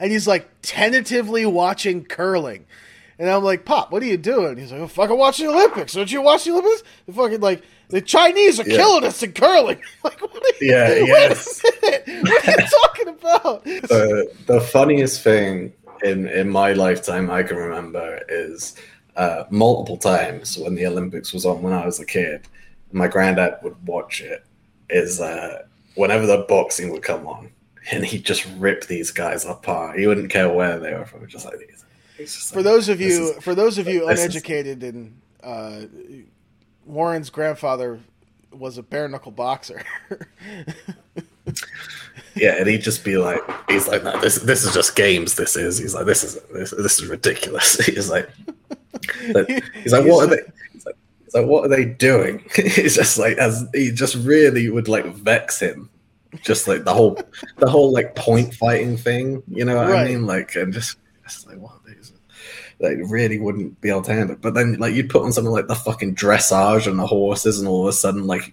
and he's like tentatively watching curling. And I'm like, Pop, what are you doing? He's like, oh, fucking watch the Olympics. Don't you watch the Olympics? The fucking like the Chinese are Yeah. killing us in curling. like, what are you, Yeah, wait yes. What are you talking about? the the funniest thing in in my lifetime I can remember is uh, multiple times when the Olympics was on when I was a kid. My granddad would watch it. Is uh, whenever the boxing would come on, and he'd just rip these guys apart. He wouldn't care where they were from. Just like these. Just for like, those of you is- for those of you this is- uneducated and uh, Warren's grandfather was a bare knuckle boxer. Yeah, and he'd just be like, he's like, no, this this is just games. This is. He's like, this is this, this is ridiculous. He's like, he's like, what are they? He's like, he's like, what are they doing? It's just like, as he just really would like vex him, just like the whole the whole like point fighting thing. You know what Right. I mean? Like, and just just like what these. Like really wouldn't be able to handle it. But then like you'd put on something like the fucking dressage and the horses and all of a sudden like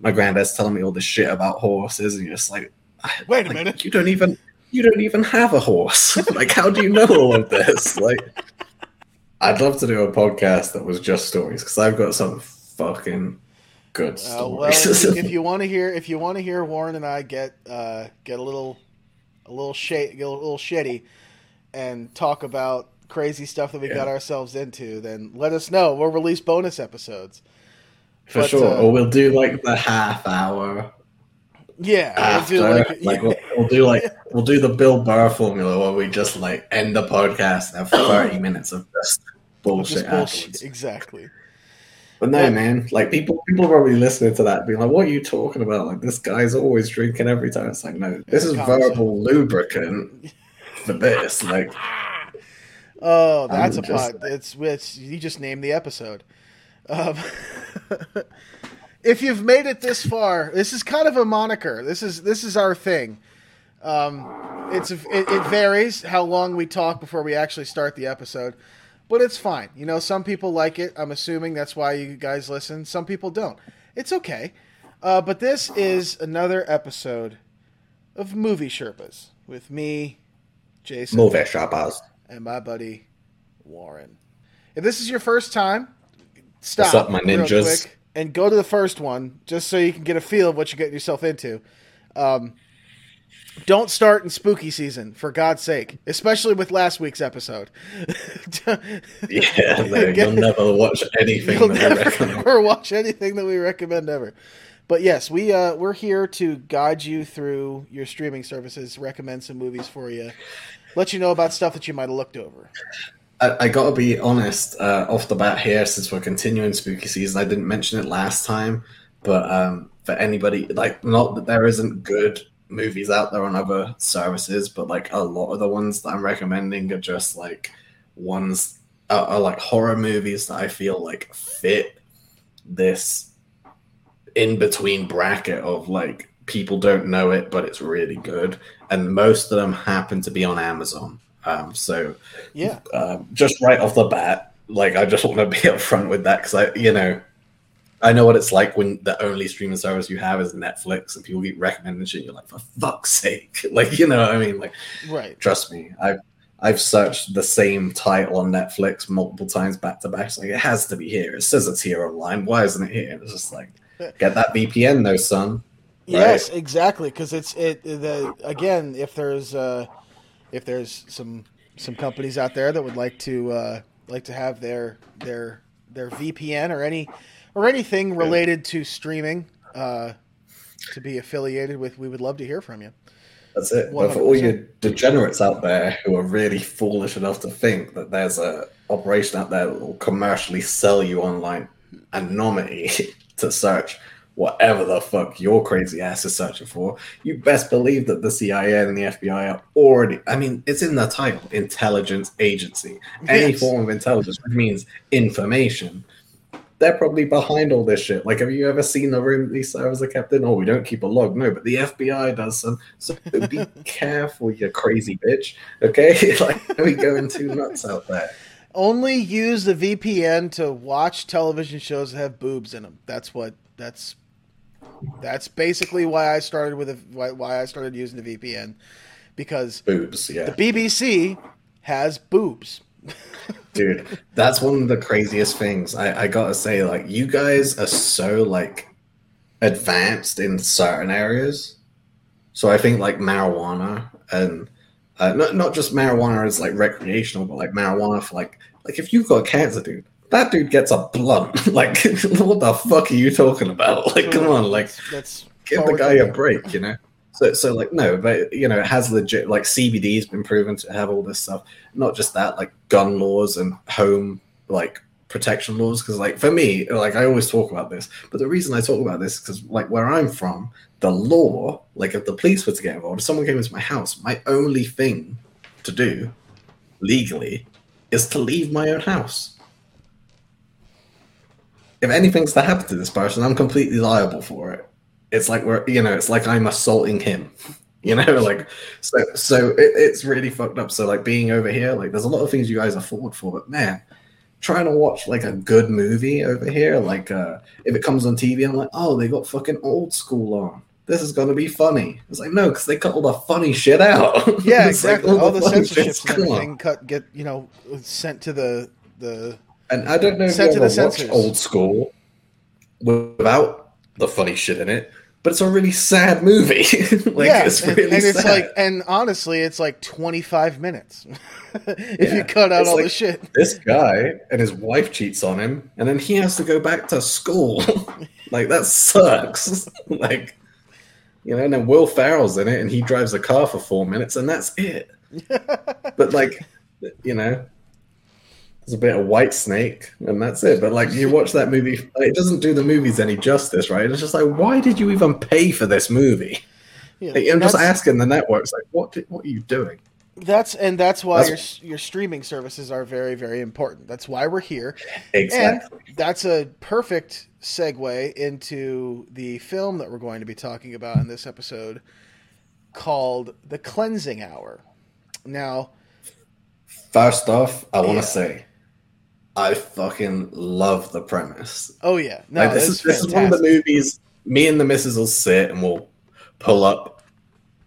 my granddad's telling me all this shit about horses and you're just like ah, Wait a like, minute. You don't even you don't even have a horse. like, how do you know all of this? Like, I'd love to do a podcast that was just stories because I've got some fucking good Uh, well, if, you want to hear, if you want to hear Warren and I get uh, get a little, a little shade, get a little shitty, and talk about crazy stuff that we Yeah. got ourselves into, then let us know. We'll release bonus episodes. For but, sure, uh, or we'll do like the half hour Yeah, after. we'll do Like, like, we'll, we'll do like we'll do the Bill Burr formula where we just like end the podcast and have thirty minutes of just bullshit. just bullshit. Exactly. But no, Yeah. man, like people, people are probably listening to that, being like, "What are you talking about? Like this guy's always drinking every time." It's like, no, this is Conversation. verbal lubricant for this. Like, Oh, that's I'm a just- pot. It's it's you just named the episode. Um, if you've made it this far, this is kind of a moniker. This is this is our thing. Um, it's it, it varies how long we talk before we actually start the episode, but it's fine. You know, some people like it. I'm assuming that's why you guys listen. Some people don't. It's okay. Uh, but this is another episode of Movie Sherpas with me, Jason it, Shabazz. and my buddy Warren. If this is your first time, stop What's up, my real ninjas? quick and go to the first one just so you can get a feel of what you're getting yourself into. Um, don't start in spooky season, for God's sake, especially with last week's episode. Yeah, no, you'll never watch anything You'll that never ever watch anything that we recommend ever. But yes, we uh, we're here to guide you through your streaming services, recommend some movies for you, let you know about stuff that you might have looked over. I, I gotta be honest uh, off the bat here, since we're continuing spooky season. I didn't mention it last time, but um, for anybody, like, not that there isn't good movies out there on other services, but like a lot of the ones that I'm recommending are just like ones are, are like horror movies that I feel like fit this in between bracket of like people don't know it, but it's really good, and most of them happen to be on Amazon. Um, so Yeah. um, just right off the bat, like I just want to be upfront with that because I, you know, I know what it's like when the only streaming service you have is Netflix, and people keep recommending shit. You're like, for fuck's sake, like you know, what I mean, like Right. trust me, I've I've searched the same title on Netflix multiple times back to back. It's like it has to be here. It says it's here online. Why isn't it here? It's just like get that VPN though, son. Yes, exactly. Because it's it. The again, if there's uh, if there's some some companies out there that would like to uh, like to have their their their VPN or any or anything related to streaming uh, to be affiliated with, we would love to hear from you. That's it. But for all 100%. you degenerates out there who are really foolish enough to think that there's a operation out there that will commercially sell you online anonymity to search whatever the fuck your crazy ass is searching for, you best believe that the CIA and the FBI are already I mean, it's in the title, intelligence agency. Any Yes. form of intelligence, which means information. They're probably behind all this shit. Like, have you ever seen the room these servers are kept in? Oh, we don't keep a log. No, but the FBI does some. So be careful, you crazy bitch. Okay? like, we going too nuts out there. Only use the VPN to watch television shows that have boobs in them. That's what. That's that's basically why I started with a, why, why I started using the VPN because boobs. Yeah, the BBC has boobs. Dude, that's one of the craziest things. I, I gotta say, like, you guys are so like advanced in certain areas. So I think like marijuana and uh, not not just marijuana as like recreational, but like marijuana for like like if you've got cancer, dude, that dude gets a blunt. like, what the fuck are you talking about? Like, come on, like, That's give the guy a break, you know. So, so like no, but you know, it has legit like CBD has been proven to have all this stuff. Not just that, like gun laws and home like protection laws. Because like for me, like I always talk about this, but the reason I talk about this because like where I'm from, the law, like if the police were to get involved, if someone came into my house, my only thing to do legally is to leave my own house. If anything's to happen to this person, I'm completely liable for it it's like we're you know it's like i'm assaulting him you know like so so it, it's really fucked up. So like being over here like there's a lot of things you guys are forward for but man trying to watch like a good movie over here like uh if it comes on tv i'm like oh they got fucking old school on. This is gonna be funny. It's like no because they cut all the funny shit out. Yeah, It's like, exactly. all, the, funny censorships shit's and everything cut get you know sent to the the and i don't know if you to ever the watched censors. old school without the funny shit in it but it's a really sad movie like yeah, it's and, really and it's sad. like and honestly, it's like twenty five minutes if Yeah. you cut out It's all like- the shit. this guy and his wife cheats on him, and then he has to go back to school. like that sucks. like you know, and then Will Ferrell's in it, and he drives a car for four minutes, and that's it. but like, you know, there's a bit of White Snake, and that's it. But like, you watch that movie, it doesn't do the movies any justice, right? It's just like, why did you even pay for this movie? Yeah, Like, I'm just asking the networks, like, what did, what are you doing? that's and that's why That's- your your streaming services are very very important. That's why we're here. Exactly. And that's a perfect segue into the film that we're going to be talking about in this episode called The Cleansing Hour. Now, First off, I want to Yeah. say, I fucking love the premise. oh yeah, no, like this is this is one of the movies. Me and the missus will sit and we'll pull up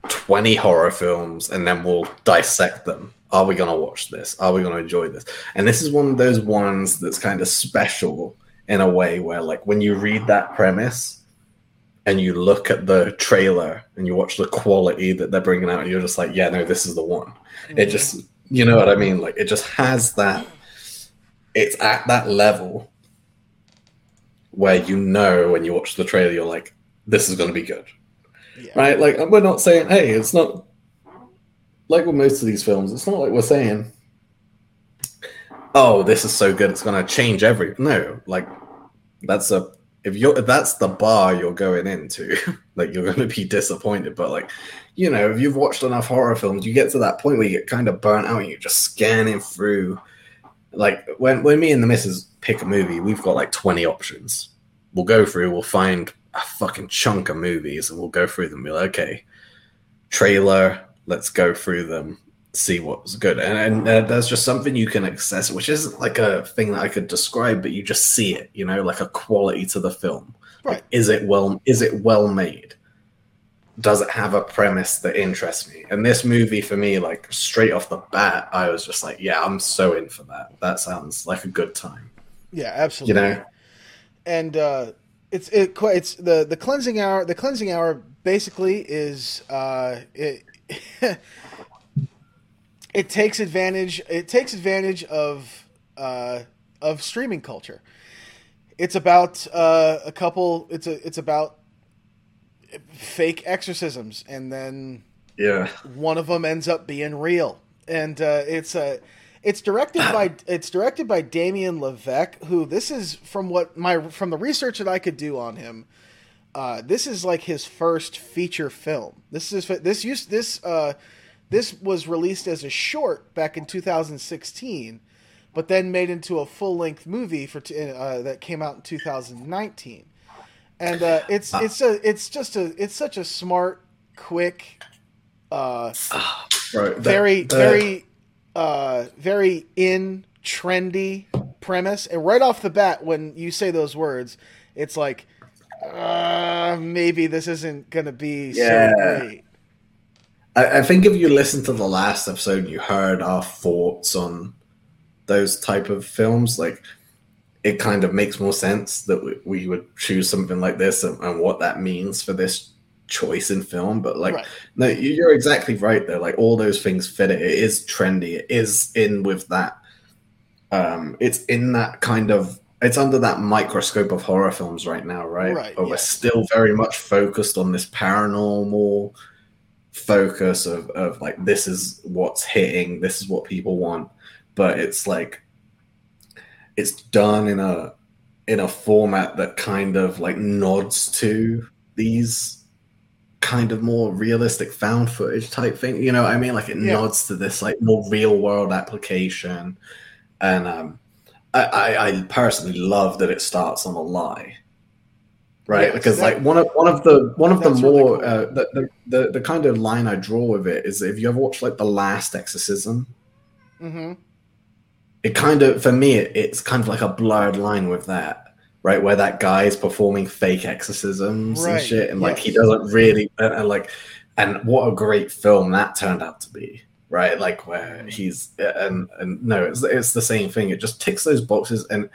twenty horror films and then we'll dissect them. Are we gonna watch this? Are we gonna enjoy this? And this is one of those ones that's kind of special in a way where, like, when you read that premise and you look at the trailer and you watch the quality that they're bringing out, you're just like, yeah, no, this is the one. It mm. just, you know what I mean? Like, it just has that. It's at that level where you know when you watch the trailer, you're like, this is going to be good, Yeah. right? Like, we're not saying, hey, it's not like with most of these films. It's not like we're saying, oh, this is so good, it's going to change every. No, like that's a if you're if that's the bar you're going into, like you're going to be disappointed. But like, you know, if you've watched enough horror films, you get to that point where you get kind of burnt out and you're just scanning through. Like when when me and the missus pick a movie, we've got like twenty options. We'll go through, we'll find a fucking chunk of movies, and we'll go through them. Be like, okay, trailer, let's go through them, see what was good. And, and uh, there's just something you can access, which isn't like a thing that I could describe, but you just see it, you know, like a quality to the film. Right. Like, is it well? Is it well made? Does it have a premise that interests me? And this movie, for me, like straight off the bat, I was just like, yeah, I'm so in for that. That sounds like a good time. Yeah, absolutely. You know? and uh, it's it it's the the cleansing hour. The cleansing hour basically is uh, it. it takes advantage. It takes advantage of uh, of streaming culture. It's about uh, a couple. It's a. It's about fake exorcisms, and then Yeah. one of them ends up being real, and uh, it's a. It's directed by it's directed by Damien LeVeck, who this is from what my from the research that I could do on him. Uh, this is like his first feature film. This is this used this uh, this was released as a short back in 2016, but then made into a full length movie for t- uh, that came out in 2019. And uh, it's it's a it's just a it's such a smart, quick, uh, Right. Very the- very uh, very in trendy premise. And right off the bat, when you say those words, it's like uh, maybe this isn't gonna be Yeah. so great. I, I think if you listened to the last episode, you heard our thoughts on those type of films. Like, it kind of makes more sense that we, we would choose something like this and, and, what that means for this choice in film. But like, right. no, you're exactly right. There, like all those things fit it. It is trendy. It is in with that. Um, it's in that kind of. It's under that microscope of horror films right now, right? Right. But yeah. we're still very much focused on this paranormal focus of, of like this is what's hitting, this is what people want. But it's like it's done in a in a format that kind of like nods to these kind of more realistic found footage type thing. You know what I mean? Like it yeah. nods to this like more real world application. And um I, I, I personally love that it starts on a lie right? Because like one of one of the one of the more really cool. uh, the, the, the the kind of line I draw with it is if you ever watched like the Last Exorcism, mm-hmm. It kind of for me it, it's kind of like a blurred line with that, right? Where that guy is performing fake exorcisms right. and shit, and yes. like he doesn't really and, and like and what a great film that turned out to be right? Like where he's and and no, it's it's the same thing. It just ticks those boxes, and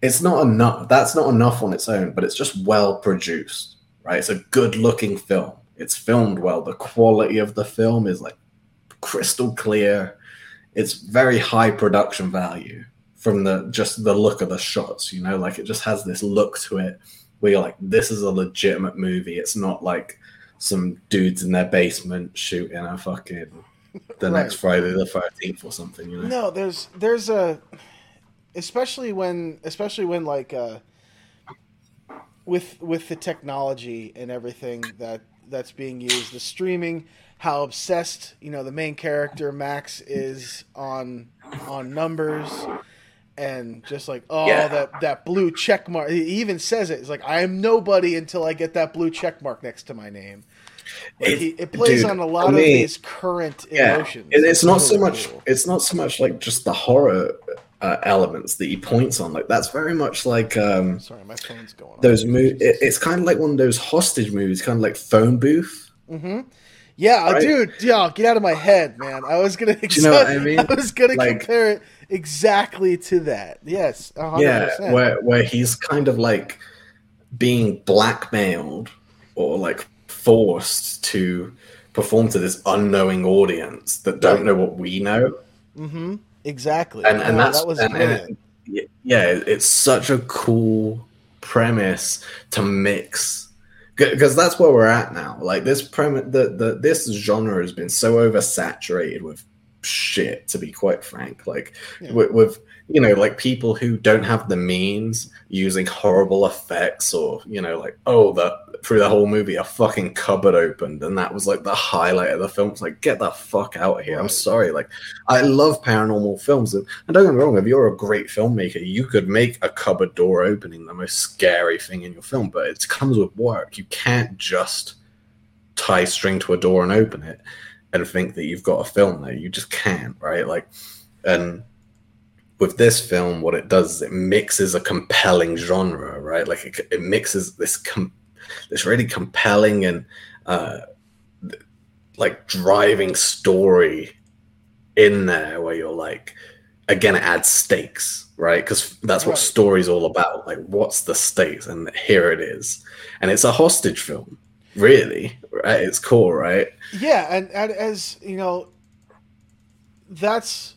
it's not enough. That's not enough on its own, but it's just well produced, right? It's a good looking film. It's filmed well. The quality of the film is like crystal clear. It's very high production value from the just the look of the shots, you know, like it just has this look to it where you're like, this is a legitimate movie. It's not like some dudes in their basement shooting a fucking the right. next Friday the thirteenth or something, you know. No, there's there's a especially when especially when like uh, with with the technology and everything that that's being used, the streaming, how obsessed you know the main character Max is on on numbers and just like oh yeah. that that blue check mark he even says it it's like i am nobody until i get that blue check mark next to my name like it, he, it, plays dude, on a lot of these current yeah, emotions it's, it's not so much cool. it's not so much like just the horror uh, elements that he points on. Like that's very much like um, sorry, my phone's going. Those mo- it, it's kind of like one of those hostage movies, kind of like Phone Booth. Mm-hmm. Yeah, right? dude, yeah, get out of my head, man. I was gonna, you know what I mean? I was gonna like, compare it exactly to that. Yes, 100%. yeah, where where he's kind of like being blackmailed or like forced to perform to this unknowing audience that don't know what we know. Mm-hmm. Exactly. And and that's that was and, and yeah, it's such a cool premise to mix because that's where we're at now. Like this premise, the, the this genre has been so oversaturated with shit. To be quite frank, like yeah. with, with you know, like people who don't have the means using horrible effects, or you know, like oh, the through the whole movie, a fucking cupboard opened, and that was like the highlight of the film. It's like, get the fuck out of here! I'm sorry. Like, I love paranormal films, and, and don't get me wrong, if you're a great filmmaker, you could make a cupboard door opening the most scary thing in your film, but it comes with work. You can't just tie string to a door and open it and think that you've got a film there. You just can't, right? Like, and with this film, what it does is it mixes a compelling genre, right? Like it, it mixes this com- this really compelling and uh, like driving story in there, where you're like, again, it adds stakes, right? Because that's what right. story's all about. Like, what's the stakes? And here it is, and it's a hostage film, really, at its core, right? Yeah, and, and as you know, that's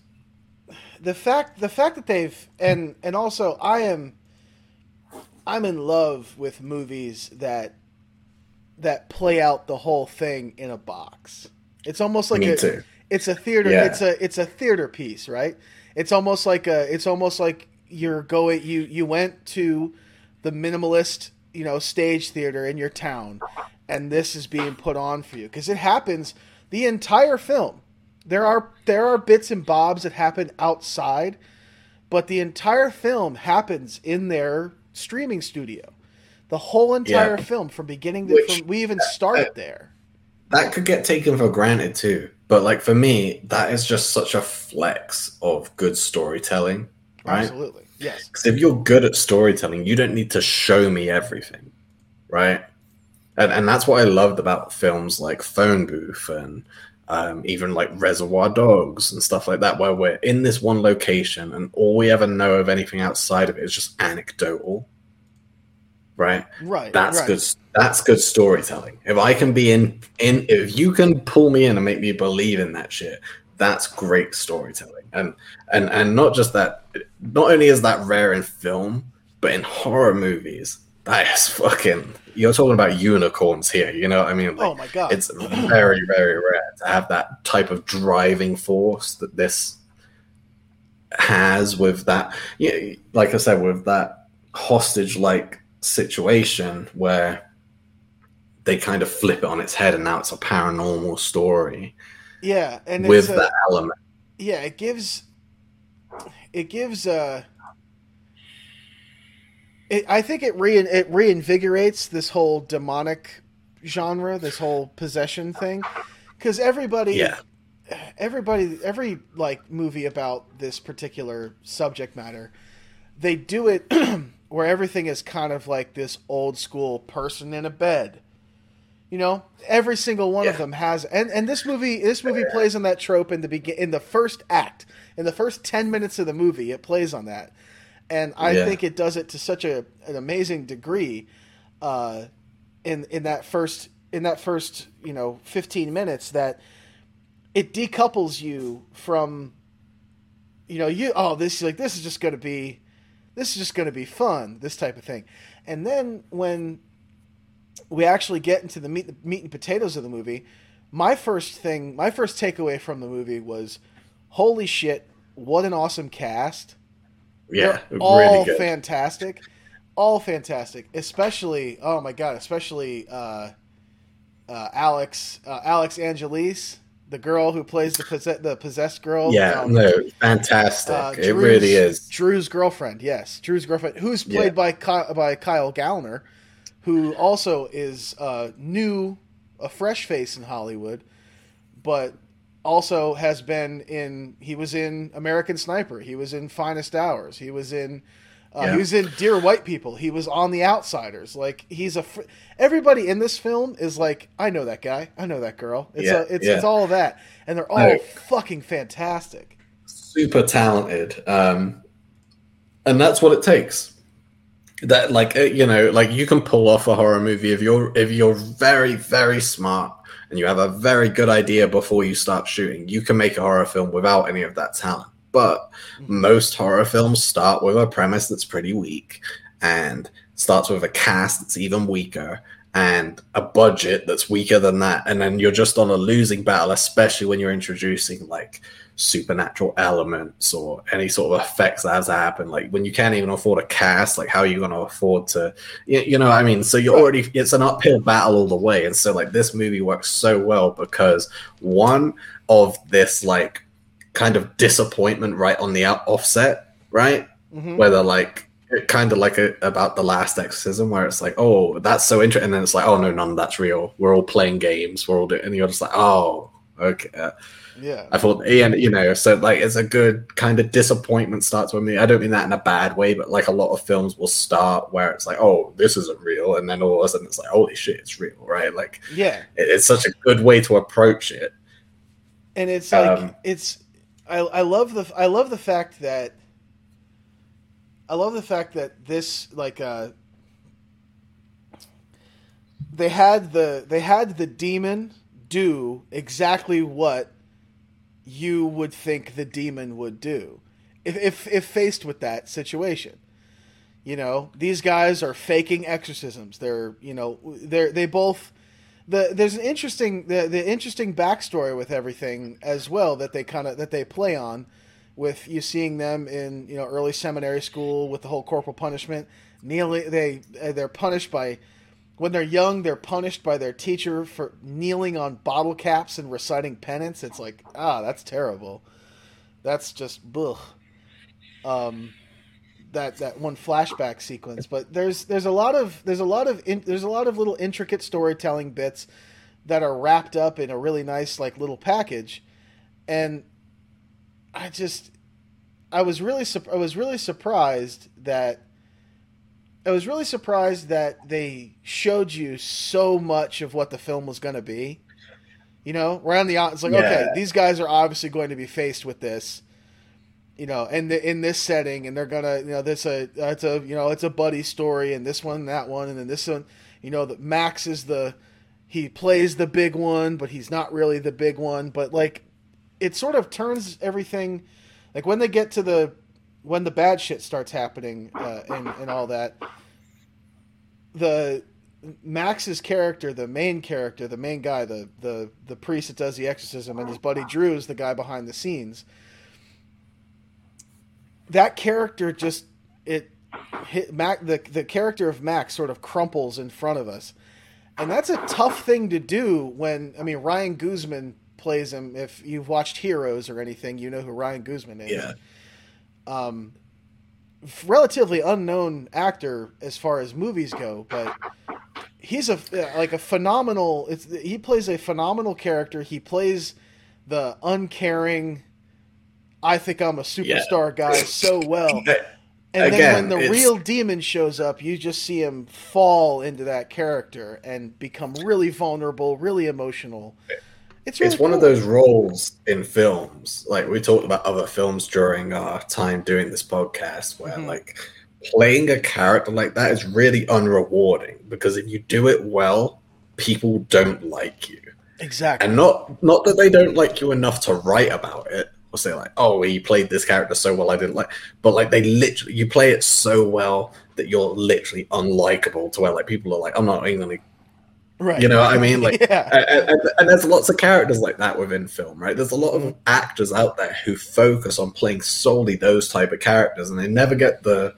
the fact the fact that they've and and also I am I'm in love with movies that that play out the whole thing in a box. It's almost like Me a too. it's a theater yeah. it's a it's a theater piece, right? It's almost like a it's almost like you're going you you went to the minimalist, you know, stage theater in your town and this is being put on for you because it happens the entire film there are there are bits and bobs that happen outside, but the entire film happens in their streaming studio. The whole entire yeah. film from beginning to Which, from, we even start uh, there. That could get taken for granted too. But like for me, that is just such a flex of good storytelling, right? Absolutely. Yes. Because if you're good at storytelling, you don't need to show me everything, right? And and that's what I loved about films like Phone Booth and um, even like Reservoir Dogs and stuff like that, where we're in this one location and all we ever know of anything outside of it is just anecdotal. Right, Right. that's right. good. That's good storytelling. If I can be in, in, if you can pull me in and make me believe in that shit, that's great storytelling. And and and not just that. Not only is that rare in film, but in horror movies, that is fucking. You're talking about unicorns here. You know what I mean? Like, Oh my god. it's very very rare to have that type of driving force that this has with that yeah like i said with that hostage like situation where they kind of flip it on its head and now it's a paranormal story yeah, and with a, that element yeah, it gives it gives uh it, I think it re it reinvigorates this whole demonic genre, this whole possession thing. Cuz everybody yeah. everybody every like movie about this particular subject matter they do it where everything is kind of like this old school person in a bed. You know? Every single one of them has and and this movie this movie plays on that trope in the begin in the first act. In the first 10 minutes of the movie it plays on that and i Yeah. think it does it to such a an amazing degree uh in in that first in that first you know 15 minutes that it decouples you from you know you oh this like this is just going to be this is just going to be fun this type of thing and then when we actually get into the meat meat and potatoes of the movie my first thing my first takeaway from the movie was holy shit what an awesome cast yeah they're all really fantastic. All fantastic. Especially oh my god especially uh, uh, Alix uh, Alix Angelis the girl who plays the possess- the possessed girl. Yeah um, no fantastic. Uh, it really is. Drew's girlfriend, yes, Drew's girlfriend, who's played Yeah. by Ky- by Kyle Gallner, who also is uh, new, a fresh face in Hollywood, but also has been in. He was in American Sniper. He was in Finest Hours. He was in. Uh, Yeah. He was in Dear White People. He was on The Outsiders. Like he's a. Fr- everybody in this film is like, I know that guy. I know that girl. It's Yeah, a, it's yeah. it's all of that, and they're all No. fucking fantastic. super talented um and that's what it takes that like uh, you know like you can pull off a horror movie if you're if you're very very smart and you have a very good idea before you start shooting. You can make a horror film without any of that talent. But mm-hmm. most horror films start with a premise that's pretty weak and starts with a cast that's even weaker and a budget that's weaker than that. And then you're just on a losing battle especially when you're introducing like supernatural elements or any sort of effects that has to happen. Like when you can't even afford a cast like how are you going to afford to you, you know what i mean? So you're already it's an uphill battle all the way. And so like this movie works so well because one of this like kind of disappointment right on the out- offset right? Mhm. where they're like kind of like a, about the last exorcism where it's like oh that's so interesting and then it's like oh no none of that's real. We're all playing games. We're all doing and you're just like oh okay Yeah. i thought yeah you know so like it's a good kind of disappointment starts with me i don't mean that in a bad way but like a lot of films will start where it's like oh this isn't real and then all of a sudden it's like holy shit it's real right like Yeah. it- it's such a good way to approach it and it's like Um, it's I, I love the I love the fact that I love the fact that this like uh they had the they had the demon do exactly what you would think the demon would do if if, if faced with that situation. You know these guys are faking exorcisms. They're you know they're they both the there's an interesting the, the interesting backstory with everything as well that they kind of that they play on with you seeing them in you know early seminary school with the whole corporal punishment. Kneeling they they're punished by when they're young they're punished by their teacher for kneeling on bottle caps and reciting penance. It's like ah that's terrible. That's just um that that one flashback sequence. But there's there's a lot of there's a lot of in, there's a lot of little intricate storytelling bits that are wrapped up in a really nice like little package. And i just i was really i was really surprised that i was really surprised that they showed you so much of what the film was going to be You know, around the it's like Yeah. okay, these guys are obviously going to be faced with this. You know, and the, in this setting, and they're gonna, you know, this uh, a it's a you know it's a buddy story, and this one, that one, and then this one, you know, that Max is the he plays the big one, but he's not really the big one. But like, it sort of turns everything, like when they get to the when the bad shit starts happening uh, and and all that, the Max's character, the main character, the main guy, the the the priest that does the exorcism, and his buddy Drew is the guy behind the scenes. That character just it hit Mac the the character of Max sort of crumples in front of us, and that's a tough thing to do. When I mean Ryan Guzman plays him. If you've watched Heroes or anything, you know who Ryan Guzman is Yeah. Um, relatively unknown actor as far as movies go, but he's a like a phenomenal. It's, he plays a phenomenal character. He plays the uncaring. I think I'm a superstar guy so well. And then when the it's- real demon shows up, you just see him fall into that character and become really vulnerable, really emotional. It's really it's one of those roles in films like we talked about other films during our time doing this podcast where Mhm. like playing a character like that is really unrewarding because if you do it well people don't like you exactly. and not not that they don't like you enough to write about it or say like oh he played this character so well i didn't like but like they literally you play it so well that you're literally unlikable to where like people are like i'm not even gonna right. you know what I mean? Like, yeah. and, and, and there's lots of characters like that within film, right? There's a lot of actors out there who focus on playing solely those type of characters, and they never get the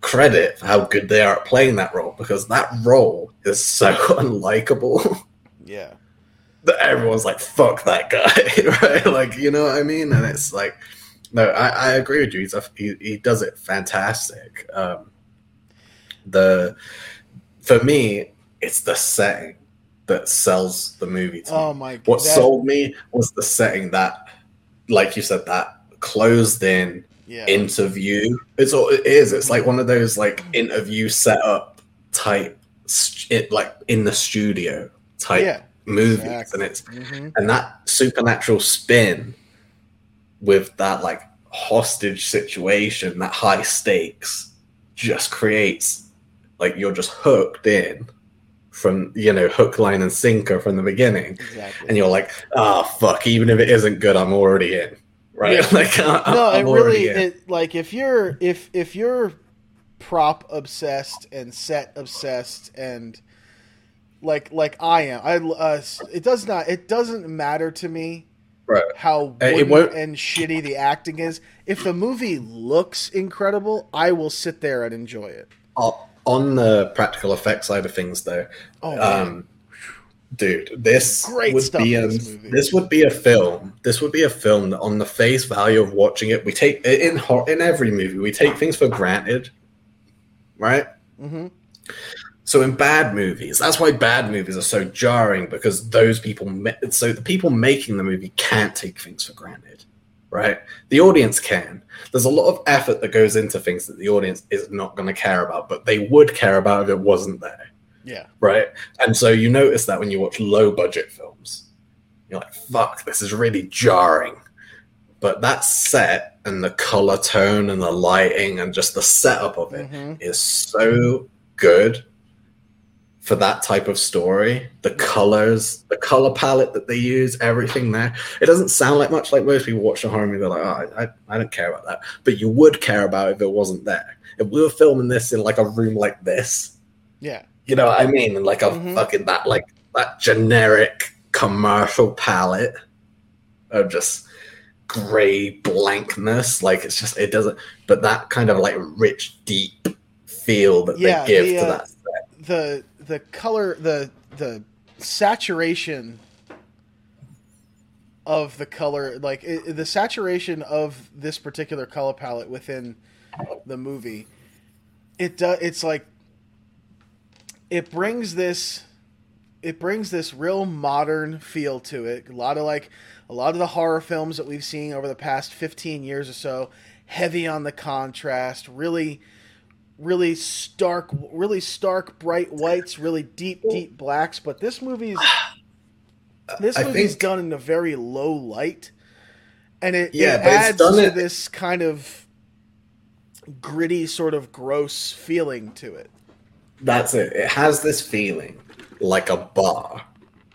credit for how good they are at playing that role because that role is so unlikable yeah. that everyone's like, "Fuck that guy," right? Like, you know what I mean? And it's like, no, I, I agree with you. He's a, he he does it fantastic. Um, the for me, it's the setting that sells the movie to me. Oh my god. What that- sold me was the setting that, like you said, that closed in yeah. interview. It's all it is. It's like one of those like interview setup type, it like in the studio type yeah. movies, exactly. and it's hmm and that supernatural spin with that like hostage situation, that high stakes, just creates like you're just hooked in from you know hook, line, and sinker from the beginning, Exactly. and you're like, ah, fuck. Even if it isn't good, I'm already in. Right? Yeah. like, I- no, I'm it really it like if you're if if you're prop obsessed and set obsessed and like like I am, I uh, it does not it doesn't matter to me Right. how Uh, and shitty the acting is. If the movie looks incredible, I will sit there and enjoy it. O- on the practical effects side of things, though, Oh um, dude, this Great would be a this this would be a film. This would be a film that, on the face value of watching it, we take in in every movie we take things for granted, right? hmm So in bad movies, that's why bad movies are so jarring because those people, so the people making the movie can't take things for granted, right? The audience can. There's a lot of effort that goes into things that the audience is not going to care about, but they would care about if it wasn't there, Yeah. right? And so you notice that when you watch low budget films, you're like, "Fuck, this is really jarring." But that set and the color tone and the lighting and just the setup of it hmm is so good for that type of story. The colors, the color palette that they use, everything there. It doesn't sound like much like most people watch a horror movie. They're like, oh, I, I don't care about that. But you would care about it if it wasn't there. If we were filming this in like a room like this, Yeah. you know what I mean? And like a Mhm. fucking that like that generic commercial palette of just gray blankness. Like it's just it doesn't. But that kind of like rich, deep feel that Yeah, they give the, to uh, that. the the color the the saturation of the color like it, the saturation of this particular color palette within the movie it does it's like it brings this it brings this real modern feel to it. A lot of like a lot of the horror films that we've seen over the past 15 years or so heavy on the contrast really really stark really stark bright whites really deep deep blacks but this movie's This I movie's think- done in a very low light, and it, Yeah, it adds done to it- this kind of gritty, sort of gross feeling to it. That's it. It has this feeling like a bar,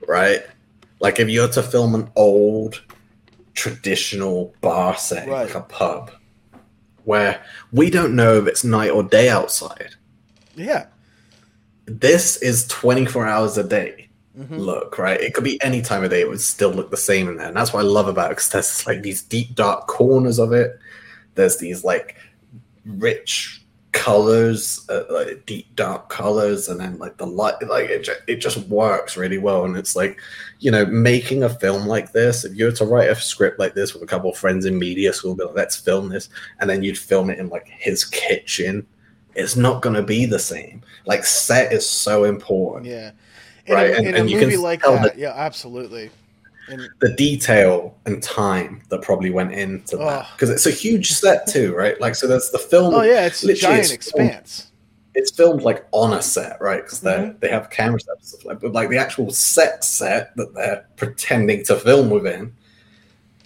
right? Like if you were to film an old traditional bar setting, Right. like a pub, where we don't know if it's night or day outside. Yeah. This is 24 hours a day. Mhm. Look, right? It could be any time of day, it would still look the same in there. And that's what I love about it because there's like these deep, dark corners of it. There's these like rich colors, uh, like deep, dark colors, and then like the light, like it, ju- it just works really well. And it's like, you know, making a film like this, if you were to write a script like this with a couple of friends in media school, be like, let's film this, and then you'd film it in like his kitchen, it's not going to be the same. Like, set is so important. Yeah. In Right, a, and- in and a you can movie like that, that- yeah, absolutely. And the detail and time that probably went into that because it's a huge set too, right? Like, so there's the film. oh yeah, it's a literally giant it's filmed- expanse. It's filmed like on a set, right? Because they Mhm. they have cameras and stuff like, but like the actual set set that they're pretending to film within,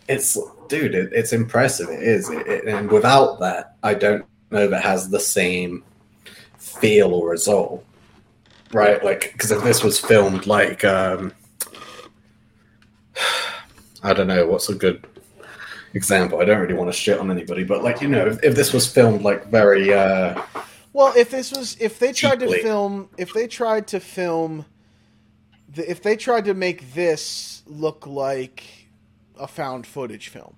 it's dude, it, it's impressive. It is, it, it- and without that, I don't know if it has the same feel or result, right? Like, because if this was filmed like, um I don't know, what's a good example? I don't really want to shit on anybody, but like, you know, if, if this was filmed like very, uh Well, if this was, if they tried Cheaply. to film, if they tried to film, the, if they tried to make this look like a found footage film,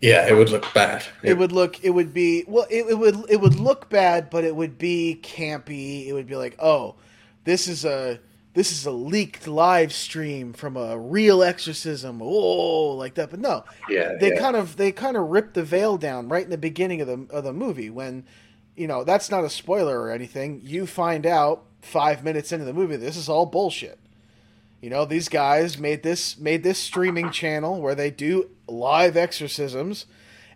yeah, it would look bad. it would look, it would be, well, it, it would, it would look bad, but it would be campy. It would be like, oh, this is a, this is a leaked live stream from a real exorcism. Oh, like that. But no, yeah, they yeah. kind of they kind of ripped the veil down right in the beginning of the of the movie when you know that's not a spoiler or anything you find out 5 minutes into the movie this is all bullshit you know these guys made this made this streaming channel where they do live exorcisms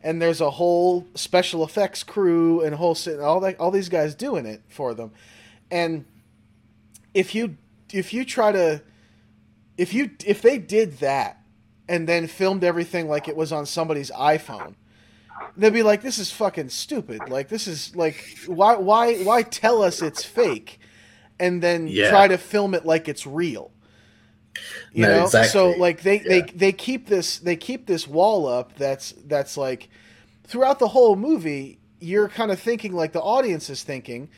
and there's a whole special effects crew and whole all that all these guys doing it for them and if you if you try to if you if they did that and then filmed everything like it was on somebody's iPhone, they'd be like, "This is fucking stupid. Like this is like why why why tell us it's fake, and then Yeah. try to film it like it's real." You No, know, exactly. so like they, they they keep this they keep this wall up that's that's like throughout the whole movie you're kind of thinking like the audience is thinking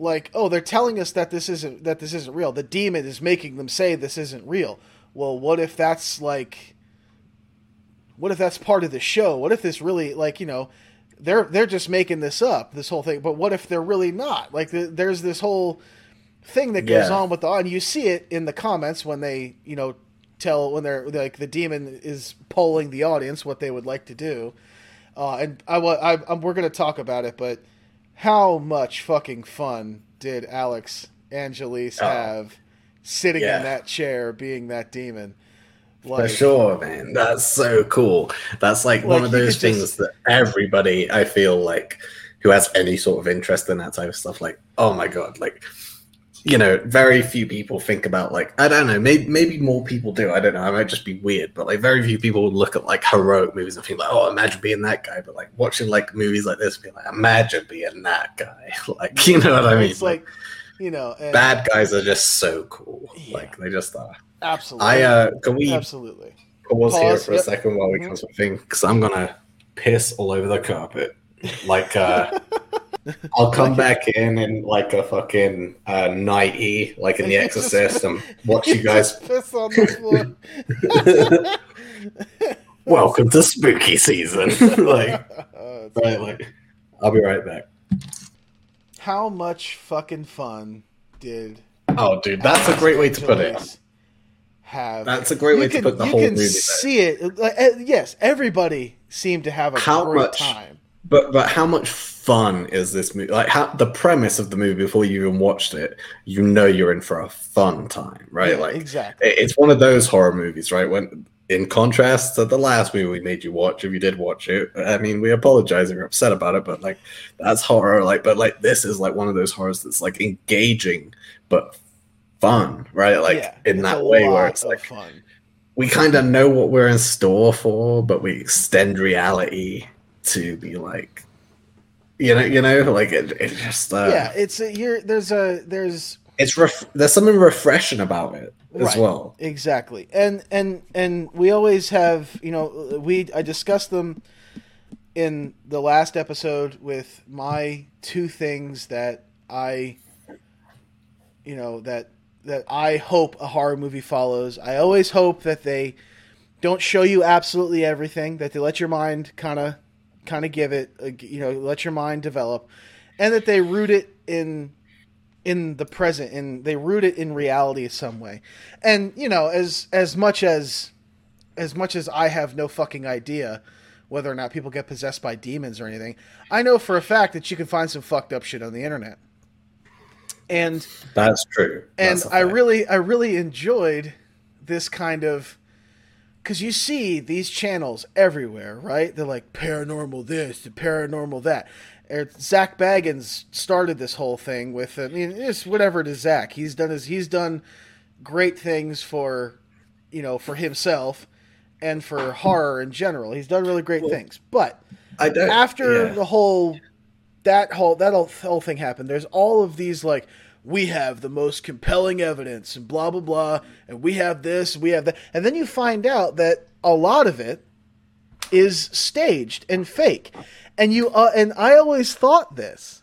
like oh they're telling us that this isn't that this isn't real. The demon is making them say this isn't real. Well what if that's like what if that's part of the show? What if this really like you know they're they're just making this up this whole thing. But what if they're really not? Like the, there's this whole thing that goes Yeah. on with the and you see it in the comments when they you know tell when they're like the demon is polling the audience what they would like to do. Uh, and I, I I'm, we're gonna talk about it but how much fucking fun did Alix Angelis Oh. have sitting Yeah. in that chair being that demon For sure, man. That's so cool. That's like, one of those things just- that everybody I feel like who has any sort of interest in that type of stuff, like, oh my god, like you know, very few people think about like I don't know, maybe maybe more people do. I don't know. I might just be weird, but like very few people would look at like heroic movies and think like, oh, imagine being that guy. But like watching like movies like this, be like, imagine being that guy. like, you know what I mean? it's like you know and bad guys are just so cool. Yeah. Like they just are. absolutely I uh, can we absolutely pause, here for yep. a second while we Mhm. come to a thing because I'm gonna piss all over the carpet. Like uh I'll come back in in like a fucking uh nighty, like in The You Exorcist, and watch you guys. piss on the floor Welcome to spooky season. like, it's- right, like, I'll be right back. how much fucking fun did Oh, dude, that's a great way to put it. Have That's a great you way can, to put the you whole can movie. There. see it like, uh, yes everybody seemed to have a How great much- time But but how much fun is this movie? Like how the premise of the movie before you even watched it, you know you're in for a fun time, right? Yeah, like exactly it- it's one of those horror movies, right? When in contrast to the last movie we made you watch, if you did watch it, I mean, we apologize if you're upset about it, but like that's horror. Like, but like this is like one of those horrors that's like engaging, but fun, right? Like Yeah, in that way where it's like fun. we kind of know what we're in store for, but we extend reality to be like, you know, you know, like it, it just uh, yeah, it's a, here. There's a there's it's ref- there's something refreshing about it as Right. well. Exactly. And and and we always have, you know, we I discussed them in the last episode with my two things that I you know that that I hope a horror movie follows. I always hope that they don't show you absolutely everything, that they let your mind kind of kind of give it, uh, you know, let your mind develop and that they root it in in the present and they root it in reality some way. And you know as as much as as much as i have no fucking idea whether or not people get possessed by demons or anything i know for a fact that you can find some fucked up shit on the internet. And That's true. and That's a I really I really enjoyed this kind of because you see these channels everywhere, right? They're like paranormal this, paranormal that. Er, Zak Bagans started this whole thing with I mean it's whatever to Zak. He's done his he's done great things for you know for himself and for horror in general. He's done really great things, but after yeah. the whole that whole that whole, whole thing happened there's all of these like we have the most compelling evidence and blah blah blah and we have this we have that. And then you find out that a lot of it is staged and fake. And you uh, and i always thought this.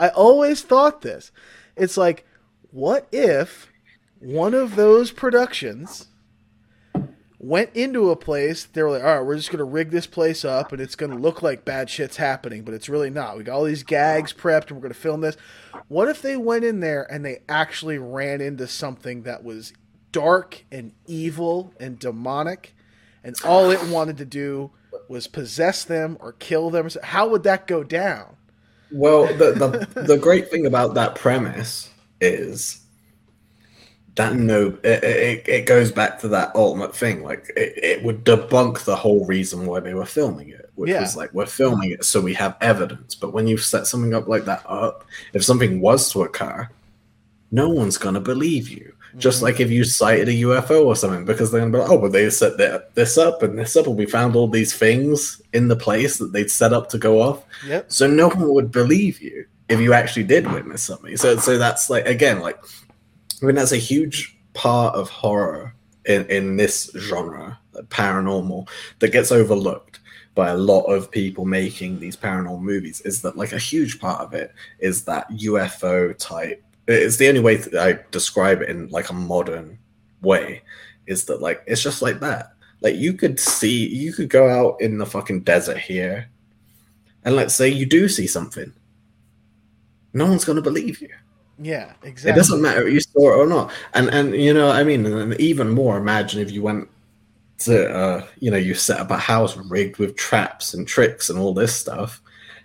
I always thought this. It's like what if one of those productions went into a place they were like all right we're just going to rig this place up and it's going to look like bad shit's happening but it's really not. We got all these gags prepped and we're going to film this. What if they went in there and they actually ran into something that was dark and evil and demonic and all it wanted to do was possess them or kill them? How would that go down? Well, the, the the great thing about that premise is that no, it, it, it goes back to that ultimate thing. Like it, it would debunk the whole reason why they were filming it, which Yeah. was like we're filming it so we have evidence. But when you set something up like that up, if something was to occur, no one's gonna believe you. Just mm-hmm. like if you sighted a UFO or something, because they're gonna be like, oh, but they set this up and this up, and we found all these things in the place that they'd set up to go off. yep So no one would believe you if you actually did witness something. So so that's like again like I mean that's a huge part of horror in in this genre, paranormal, that gets overlooked by a lot of people making these paranormal movies. Is that like a huge part of it is that UFO type. It's the only way that I describe it in like a modern way. Is that like it's just like that. Like you could see, you could go out in the fucking desert here and let's say you do see something, no one's to believe you. Yeah exactly. It doesn't matter if you saw it or not. And and you know, I mean, and even more. Imagine if you went to, uh, you know, you set up a house rigged with traps and tricks and all this stuff,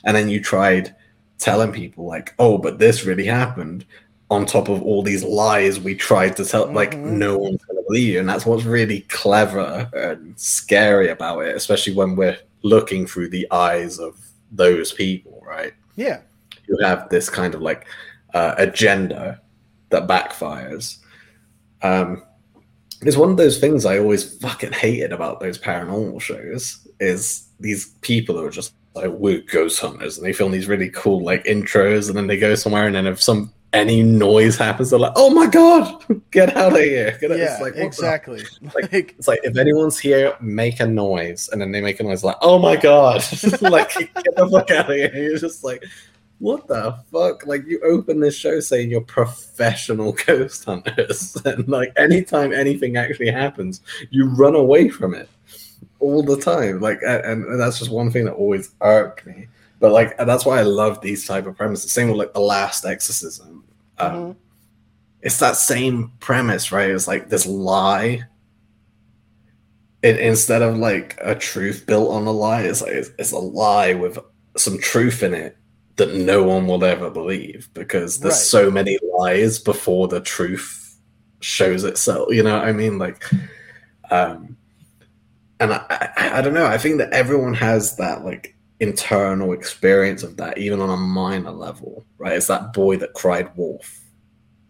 and then you tried telling people like, "Oh, but this really happened." On top of all these lies we tried to tell, like Mhm. no one's to believe you, and that's what's really clever and scary about it, especially when we're looking through the eyes of those people, right? yeah you have this kind of like uh, agenda that backfires. Um, it's one of those things I always fucking hated about those paranormal shows is these people who are just like we're ghost hunters and they film these really cool like intros and then they go somewhere and then if some any noise happens they're like oh my god get out of here Get out. yeah It's like, exactly Like- like it's like if anyone's here, make a noise, and then they make a noise like, "Oh my god!" like get the fuck out of here. You're just like, what the fuck? Like you open this show saying you're professional ghost hunters, and like anytime anything actually happens, you run away from it all the time. Like, and, and that's just one thing that always irked me. But like, that's why I love these type of premises. Same with like the Last Exorcism. Um, Mhm. it's that same premise, right? It's like this lie. It, instead of like a truth built on a lie, it's like it's, it's a lie with some truth in it that no one will ever believe because there's Right. so many lies before the truth shows itself. You know what I mean? Like, um, and I, I, I don't know. I think that everyone has that like internal experience of that, even on a minor level, right? It's that boy that cried wolf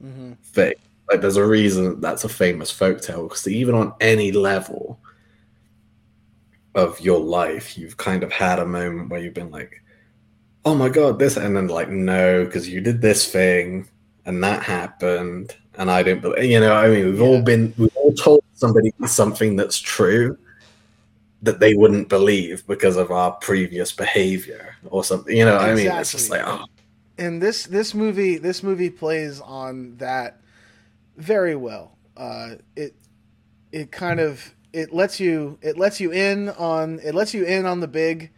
Mhm. thing. Like, there's a reason that's a famous folktale because even on any level of your life, you've kind of had a moment where you've been like, "Oh my god, this," and then like, "No, because you did this thing and that happened, and I don't believe." You know, I mean, we've all been, we've all told somebody something that's true that they wouldn't believe because of our previous behavior or something. You know, I mean, it's just like, oh, and this this movie this movie plays on that very well. Uh, it it kind of it lets you it lets you in on it lets you in on the big,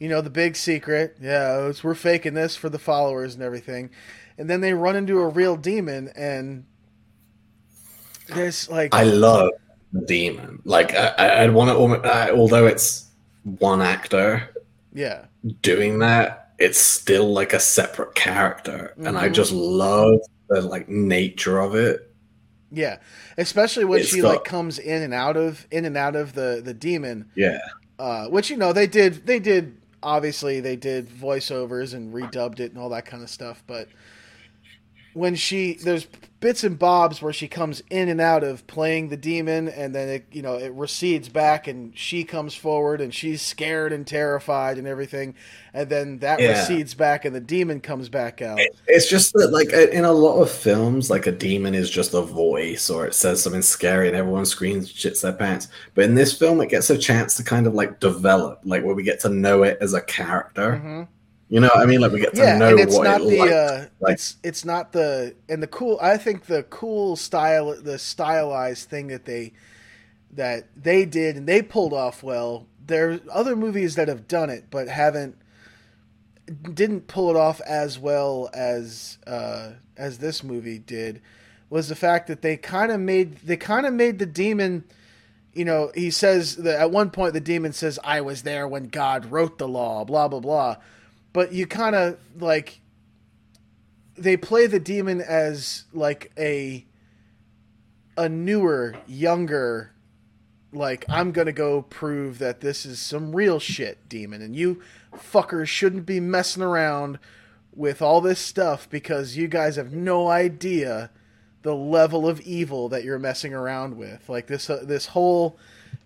you know, the big secret. Yeah, it's, we're faking this for the followers and everything, and then they run into a real demon and there's like I love the demon. Like, I, I, I want to, I, although it's one actor yeah doing that, it's still like a separate character, and I Mhm. just love the like nature of it. yeah, especially when It's she got- like comes in and out of in and out of the the demon. Yeah, uh, which you know they did they did obviously they did voiceovers and redubbed it and all that kind of stuff but when she there's bits and bobs where she comes in and out of playing the demon and then it you know it recedes back and she comes forward and she's scared and terrified and everything and then that Yeah. recedes back and the demon comes back out It- it's just that like in a lot of films, like a demon is just a voice or it says something scary and everyone screams and shits their pants. But in this film, it gets a chance to kind of like develop, like where we get to know it as a character. Mhm. You know what I mean? Like we get to yeah, know and it's what not it the likes. uh, like- it's it's not the and the cool. I think the cool style, the stylized thing that they that they did and they pulled off well. There are other movies that have done it, but haven't didn't pull it off as well as uh, as this movie did. Was the fact that they kind of made they kind of made the demon. You know, he says that at one point the demon says, "I was there when God wrote the law." Blah blah blah but you kind of like they play the demon as like a a newer younger like i'm gonna go prove that this is some real shit demon and you fuckers shouldn't be messing around with all this stuff because you guys have no idea the level of evil that you're messing around with. Like this uh, this whole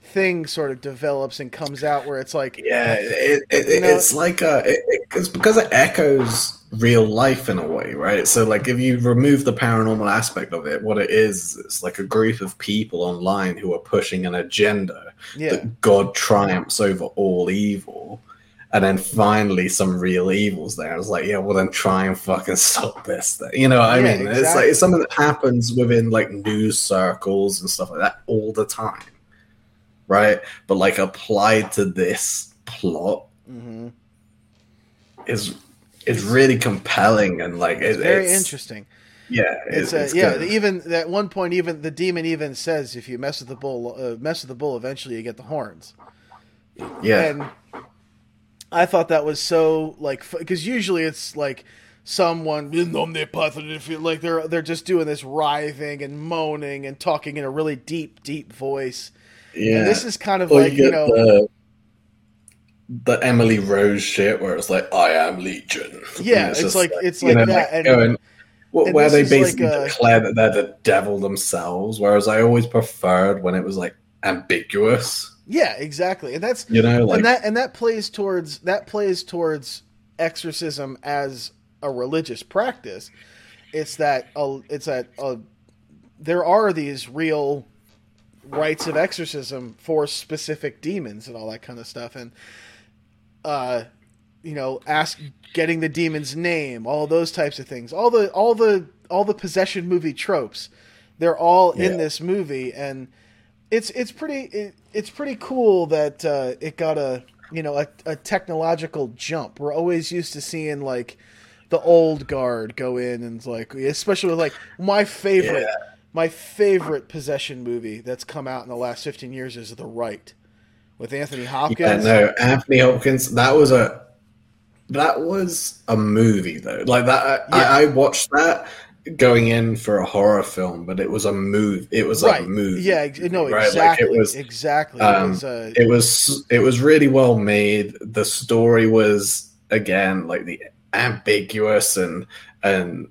thing sort of develops and comes out where it's like Yeah, it, it, You know- it's like uh it, it- it's because it echoes real life in a way, right? So, like, if you remove the paranormal aspect of it, what it is, it's like a group of people online who are pushing an agenda yeah that God triumphs over all evil, and then finally some real evils there. It's like, yeah, well, then try and fucking stop this. Thing. You know what I Yeah, mean? It's like it's something that happens within like news circles and stuff like that all the time, right? But like applied to this plot hmm is is really compelling and like it, it's very it's- interesting Yeah, It's, it- uh, it's yeah. Even at one point, even the demon even says, "If you mess with the bull, uh, mess with the bull, eventually you get the horns." yeah. And I thought that was so like because usually it's like someone like they're they're just doing this writhing and moaning and talking in a really deep deep voice. Yeah. And this is kind of Or like you get know the, the Emily Rose shit where it's like I am Legion. Yeah, And it's just like- it's like know, that, and- going, well, where they is like basically a- declare that they're the devil themselves. Whereas I always preferred when it was like ambiguous. yeah exactly, and that's You know, like and that and that plays towards that plays towards exorcism as a religious practice. It's that uh, it's that uh, there are these real rites of exorcism for specific demons and all that kind of stuff, and uh, you know, ask getting the demon's name, all those types of things, all the all the all the possession movie tropes. They're all Yeah. in this movie, and it's it's pretty it, it's pretty cool that uh, it got a you know a, a technological jump. We're always used to seeing like the old guard go in and like especially with like my favorite my favorite possession movie that's come out in the last 15 years is The Rite with Anthony yeah, Hopkins. no, Anthony Hopkins. That was a that was a movie though. Like that, Yeah. I, I watched that going in for a horror film, but it was a move. It was right. a movie. Yeah, no, right? exactly. Like it was exactly. um, it was, uh, it was it was really well made. The story was again like the ambiguous and and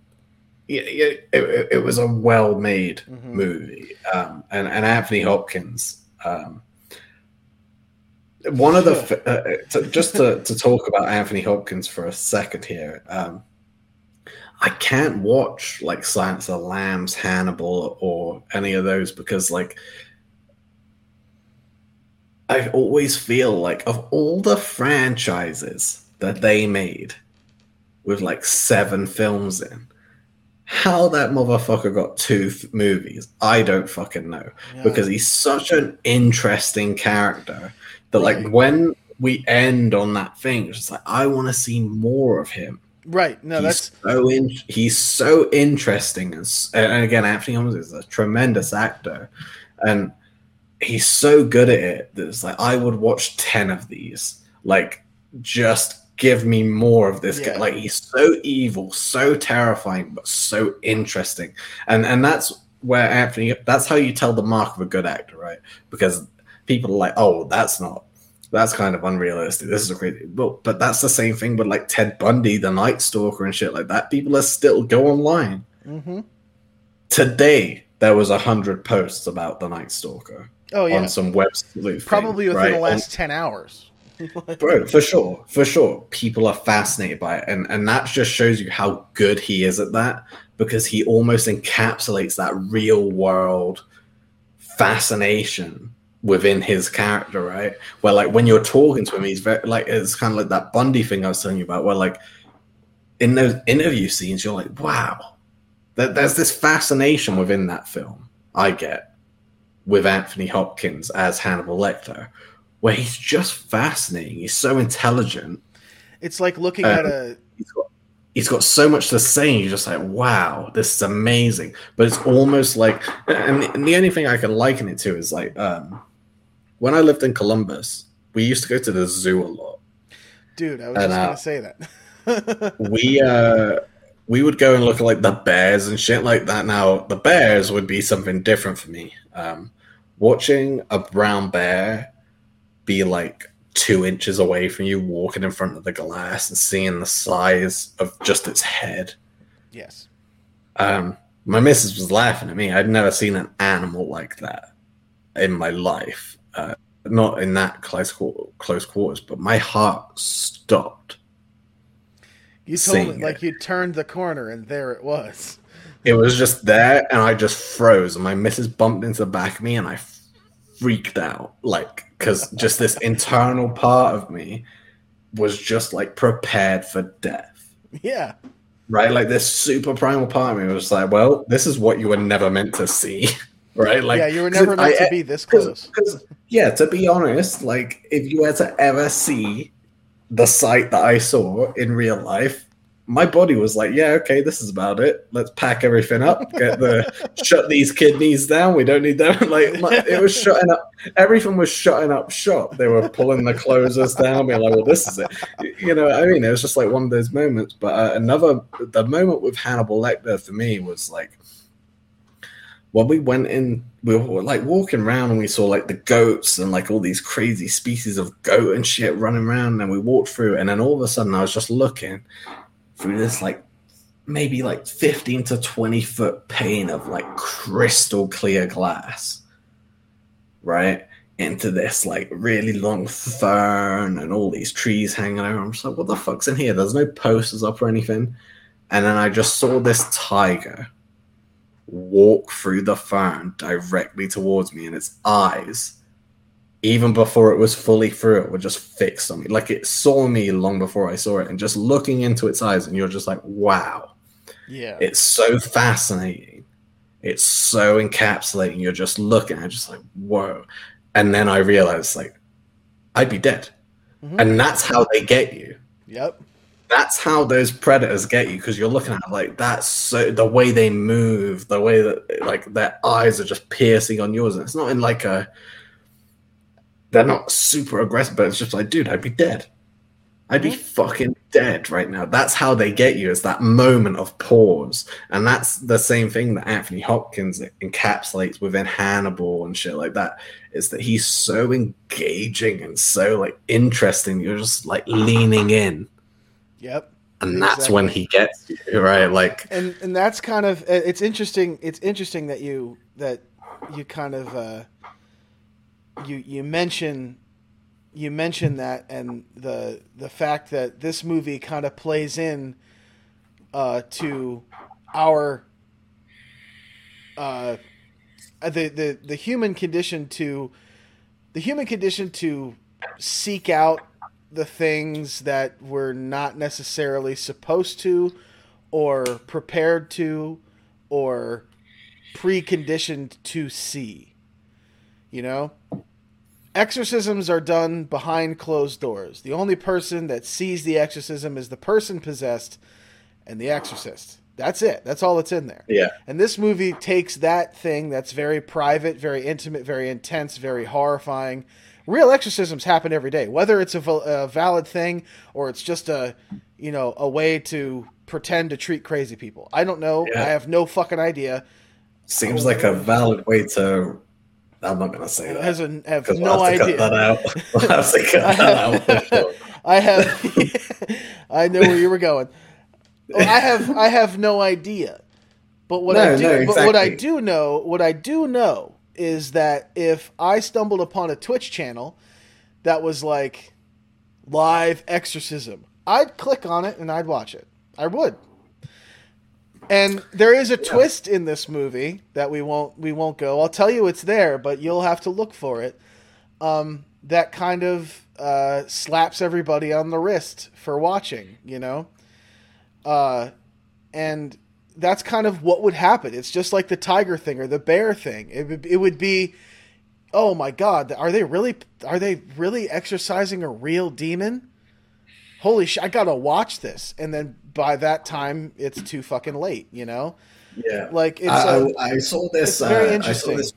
it, it, it was a well made Mhm. movie. Um, and, and Anthony Hopkins. Um, one of the uh, to, just to, to talk about Anthony Hopkins for a second here. Um, I can't watch like Silence of the Lambs, Hannibal, or any of those because like I always feel like of all the franchises that they made with like seven films in, how that motherfucker got two th- movies, I don't fucking know Yeah. because he's such an interesting character that like when we end on that thing, it's just like I want to see more of him. right. No, he's that's so in, he's so interesting, and, and again, Anthony Holmes is a tremendous actor, and he's so good at it that it's like I would watch ten of these. Like, just give me more of this guy. Like, he's so evil, so terrifying, but so interesting, and and that's where Anthony. That's how you tell the mark of a good actor, right? Because people are like, oh, that's not that's kind of unrealistic. This is a crazy, but but that's the same thing with like Ted Bundy, the Night Stalker, and shit like that. People are still go online hmm today. There was a hundred posts about the Night Stalker oh yeah, on some web sleuth. probably thing, within right? the last ten hours. Bro, for sure, for sure, people are fascinated by it, and and that just shows you how good he is at that because he almost encapsulates that real world fascination within his character, right? Where like when you're talking to him, he's very like it's kind of like that Bundy thing I was telling you about, where like in those interview scenes, you're like, wow, there, there's this fascination within that film. I get with Anthony Hopkins as Hannibal Lecter, where he's just fascinating. He's so intelligent. It's like looking Uh, at a He's got he's got so much to say. And you're just like, wow, this is amazing. But it's almost like, and the, and the only thing I can liken it to is like, um, when I lived in Columbus, we used to go to the zoo a lot. dude. I was and, just uh, gonna say that. we uh we would go and look at like the bears and shit like that now the bears would be something different for me um watching a brown bear be like two inches away from you walking in front of the glass and seeing the size of just its head yes. um my missus was laughing at me i'd never seen an animal like that in my life uh, not in that close close quarters but my heart stopped You told me like you turned the corner and there it was. It was just there, and I just froze. And my missus bumped into the back of me, and I freaked out, like because just this internal part of me was just like prepared for death, Yeah. right? Like this super primal part of me was like, "Well, this is what you were never meant to see." Right, like yeah, you were never meant I- to be this Cause, close. 'cause, yeah, to be honest, like if you were to ever see the sight that I saw in real life, my body was like, yeah, okay, this is about it. Let's pack everything up, get the shut these kidneys down. We don't need them. Like my, it was shutting up. Everything was shutting up shop. They were pulling the closers down, being like, well, this is it. You know, I mean, it was just like one of those moments. But uh, another, the moment with Hannibal Lecter for me was like when we went in, we were like walking around and we saw like the goats and like all these crazy species of goat and shit running around. And we walked through, and then all of a sudden, I was just looking through this like maybe like 15 to 20 foot pane of like crystal clear glass, right? Into this like really long fern and all these trees hanging out. I'm just like, what the fuck's in here? There's no posters up or anything. And then I just saw this tiger walk through the fern directly towards me, and its eyes, even before it was fully through it, were just fixed on me. Like it saw me long before I saw it, and just looking into its eyes, and you're just like, wow, Yeah. it's so fascinating. It's so encapsulating. You're just looking at it, just like, whoa. And then I realized, like, I'd be dead. Mhm. And that's how they get you Yep. that's how those predators get you because you're looking at like that's so the way they move the way that like their eyes are just piercing on yours and it's not in like a they're not super aggressive but it's just like dude i'd be dead i'd be fucking dead right now that's how they get you is that moment of pause and that's the same thing that anthony hopkins encapsulates within hannibal and shit like that is that he's so engaging and so like interesting you're just like leaning in Yep. and that's Exactly. when he gets you, right? Like, and and that's kind of it's interesting it's interesting that you that you kind of uh you you mention you mention that and the the fact that this movie kind of plays in uh to our uh the the the human condition to the human condition to seek out the things that we're not necessarily supposed to or prepared to or preconditioned to see. You know? Exorcisms are done behind closed doors. The only person that sees the exorcism is the person possessed and the exorcist. That's it. That's all that's in there. yeah, And this movie takes that thing that's very private, very intimate, very intense, very horrifying. Real exorcisms happen every day, whether it's a, a valid thing or it's just a, you know, a way to pretend to treat crazy people. I don't know. Yeah. I have no fucking idea. seems like a valid way to. I'm not gonna say that. Has a, have no we'll have to idea. cut that out. We'll have to cut that out. sure. I have. I know where you were going. Oh, I have. I have no idea. But what I do, no, but what I do know, what I do know is that if I stumbled upon a Twitch channel that was like live exorcism, I'd click on it and I'd watch it. I would. And there is a twist in this movie that we won't we won't go. I'll tell you it's there, but you'll have to look for it. Um, that kind of uh, slaps everybody on the wrist for watching, you know. Uh, and that's kind of what would happen. It's just like the tiger thing or the bear thing. It would, it would be, oh my god, are they really are they really exorcising a real demon? Holy shit! I gotta watch this, and then by that time it's too fucking late, you know. Yeah, Like it's I, a, I, I saw this. very uh, I saw this.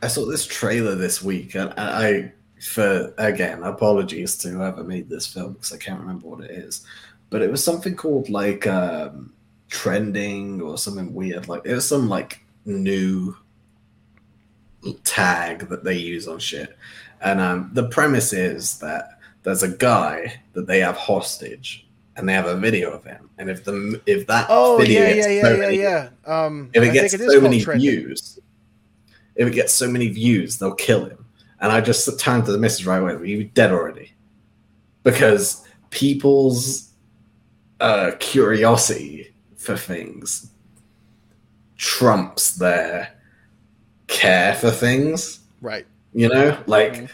I saw this trailer this week, and I, for again, apologies to whoever made this film because I can't remember what it is, but it was something called like um, trending or something weird. Like it was some like new tag that they use on shit, and um, the premise is that there's a guy that they have hostage, and they have a video of him, and if the if that oh video yeah gets yeah yeah so yeah many yeah. Um, if it I gets it so many trending. views, if it gets so many views, they'll kill him. And I just turned to the message right away. You're dead already, because people's uh, curiosity for things trumps their care for things. right? You know, like. Mhm.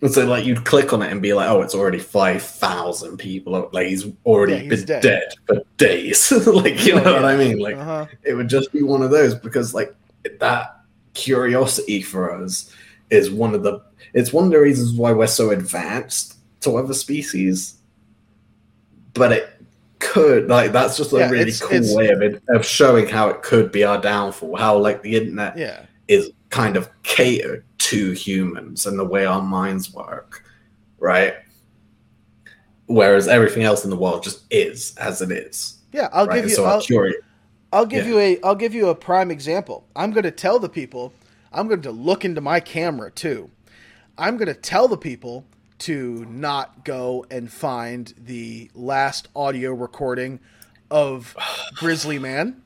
And so, like, you'd click on it and be like, "Oh, it's already five thousand people. Like, he's already Yeah, he's been dead. dead. for days. like, you Oh, know yeah. what I mean? Like, Uh-huh. it would just be one of those because like that curiosity for us is one of the it's one of the reasons why we're so advanced to other species but it could like that's just a Yeah, really it's- cool it's- way of it of showing how it could be our downfall how like the internet Yeah. is kind of catered to humans and the way our minds work right whereas everything else in the world just is as it is Yeah, I'll right? give you. so I'll, I'll give Yeah. you a I'll give you a prime example. I'm going to tell the people. I'm going to look into my camera too. I'm going to tell the people to not go and find the last audio recording of Grizzly Man.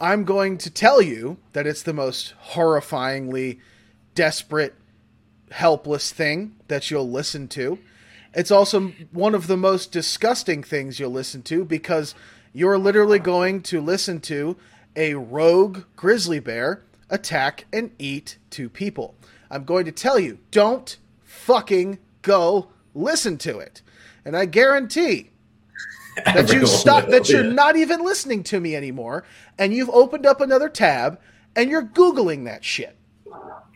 I'm going to tell you that it's the most horrifyingly desperate, helpless thing that you'll listen to. It's also one of the most disgusting things you'll listen to because you're literally going to listen to a rogue grizzly bear attack and eat two people. I'm going to tell you, don't fucking go listen to it. And I guarantee that you stop that you're yeah. not even listening to me anymore and you've opened up another tab and you're googling that shit.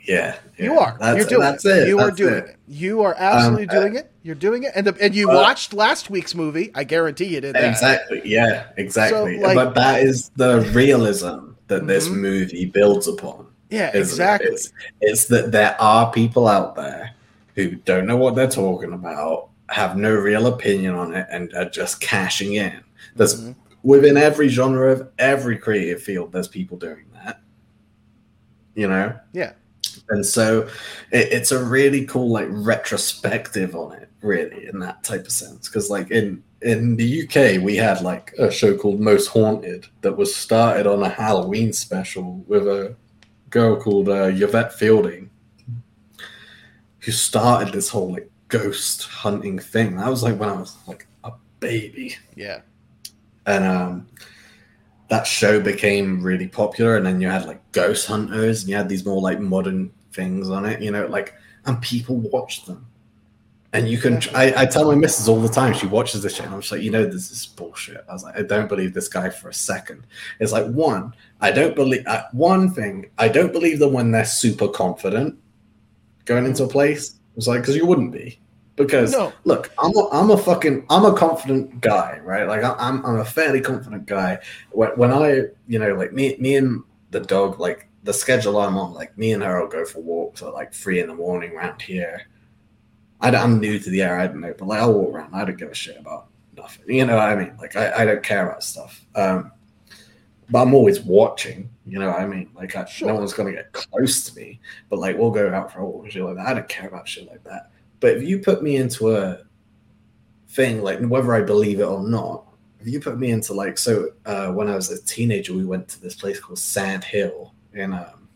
Yeah, You are. That's, You're doing that's it. it. You are doing it. it. You are absolutely Um, doing it. You're doing it. And the, and you Well- watched last week's movie. I guarantee you did that. Exactly. Yeah. Exactly. like- but that is the realism that this Mhm. movie builds upon. Yeah, isn't it? exactly. It's, it's that there are people out there who don't know what they're talking about, have no real opinion on it, and are just cashing in. There's Mhm. within every genre of every creative field, there's people doing that. You know. Yeah. and so it, it's a really cool like retrospective on it, really, in that type of sense. Because like in in the UK, we had like a show called Most Haunted that was started on a Halloween special with a girl called uh, Yvette Fielding, who started this whole like ghost hunting thing. That was like when I was like a baby. Yeah. And um that show became really popular and then you had like ghost hunters and you had these more like modern things on it, you know, like and people watched them. And you can I, I tell my missus all the time, she watches this shit and I'm just like, you know, this is bullshit. I was like, I don't believe this guy for a second. It's like one, I don't believe uh, one thing, I don't believe them when they're super confident going into a place. It's like because you wouldn't be because No. look, I'm a, I'm a fucking I'm a confident guy, right? Like I- I'm I'm a fairly confident guy. When, when I you know like me me and the dog like the schedule I'm on, like me and her will go for walks at like three in the morning around here. I, am new to the area, I don't know, but like I'll walk around. I don't give a shit about nothing. You know what I mean? Like I, I don't care about stuff. Um, but I'm always watching. You know what I mean? Like I, Sure. no one's gonna get close to me. But like we'll go out for a walk and shit like that. I don't care about shit like that. But if you put me into a thing, like whether I believe it or not, if you put me into like so uh, when I was a teenager, we went to this place called Sand Hill in um,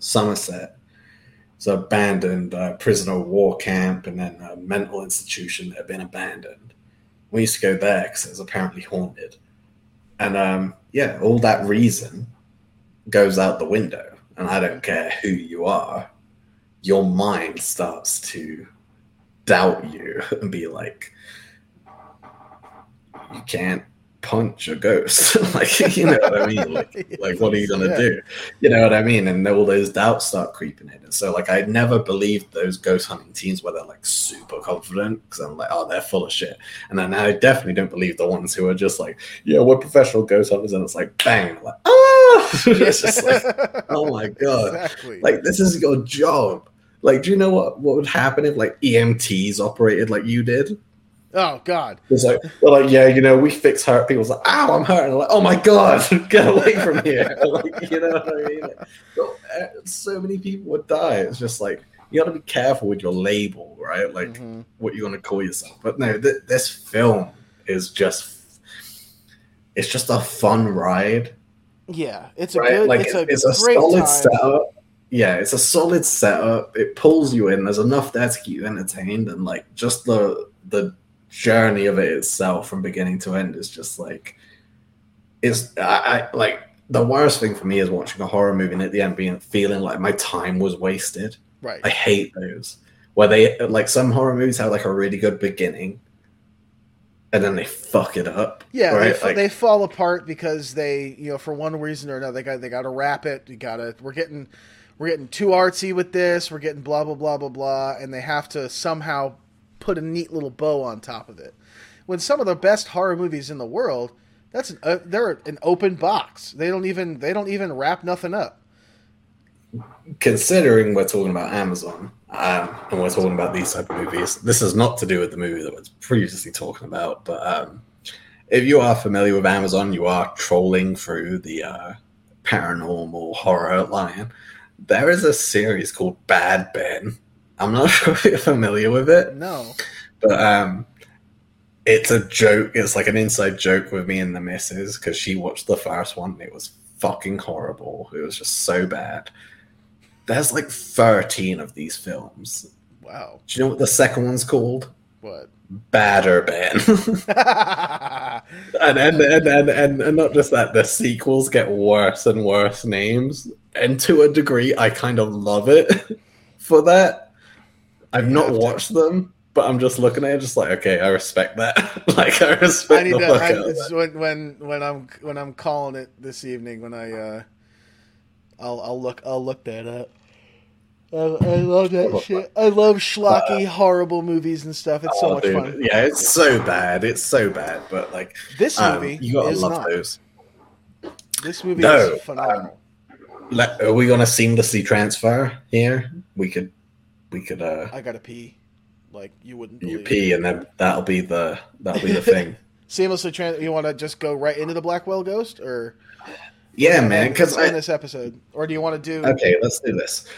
Somerset. It's an abandoned uh, prisoner of war camp and then a mental institution that had been abandoned. We used to go there because it was apparently haunted. And um, yeah, all that reason goes out the window. And I don't care who you are, your mind starts to doubt you and be like, you can't punch a ghost. like, you know what I mean? Like, like what are you gonna Yeah. do? You know what I mean? And all those doubts start creeping in. And so, like, I never believed those ghost hunting teams where they're like super confident because I'm like, oh, they're full of shit. And then I definitely don't believe the ones who are just like, yeah, we're professional ghost hunters, and it's like, bang, like, ah, it's just like, oh my god, Exactly. like this is your job. Like, do you know what what would happen if like EMTs operated like you did? oh God. It's like they're like, yeah, you know, we fix hurt people's like, ow, I'm hurt. And like, oh my god, get away from here. like, you know what I mean? Like, so, uh, many people would die. It's just like you got to be careful with your label, right? Like Mhm. what you're going to call yourself. But no, th- this film is just it's just a fun ride, Yeah, it's a right? good. like it's, it's, a it's a great solid time. setup. Yeah, it's a solid setup. It pulls you in. There's enough there to keep you entertained, and like just the the journey of it itself from beginning to end is just like it's I, I like the worst thing for me is watching a horror movie and at the end being feeling like my time was wasted. Right. I hate those where they like some horror movies have like a really good beginning and then they fuck it up. Yeah, right? they, Like- they fall apart because they, you know, for one reason or another, they got they got to wrap it. You got to. We're getting, we're getting too artsy with this. We're getting blah blah blah blah blah, and they have to somehow put a neat little bow on top of it. When some of the best horror movies in the world, that's an, uh, they're an open box. They don't even they don't even wrap nothing up. considering we're talking about Amazon um, and we're talking about these type of movies, this is not to do with the movie that was previously talking about. But um, if you are familiar with Amazon, you are trolling through the uh, paranormal horror line. There is a series called Bad Ben. I'm not sure if you're familiar with it, No, but um, it's a joke. It's like an inside joke with me and the missus because she watched the first one. And it was fucking horrible. It was just so bad. There's like 13 of these films. wow, Do you know what the second one's called? what? Badder Ben. and, and, and, and, and, and not just that, the sequels get worse and worse names. And to a degree, I kind of love it for that. I've not have to. watched them, but I'm just looking at it, just like, okay, I respect that. like, I respect I need to. I, out of it's that. when when when I'm when I'm calling it this evening when I uh, I'll I'll look I'll look that up. I, I love that shit. I love schlocky, horrible movies and stuff. It's so Oh, much dude. fun. Yeah, it's so bad. It's so bad, but like, This um, movie you gotta is love not. those. This movie No, is phenomenal. Let, are we gonna seamlessly transfer here? We could, we could, uh, I gotta pee, like you wouldn't. you pee, and then that'll be the that'll be the thing. Seamlessly trans. You want to just go right into the Blackwell Ghost, or Yeah, man. Because in this episode, or do you want to do? okay, let's do this.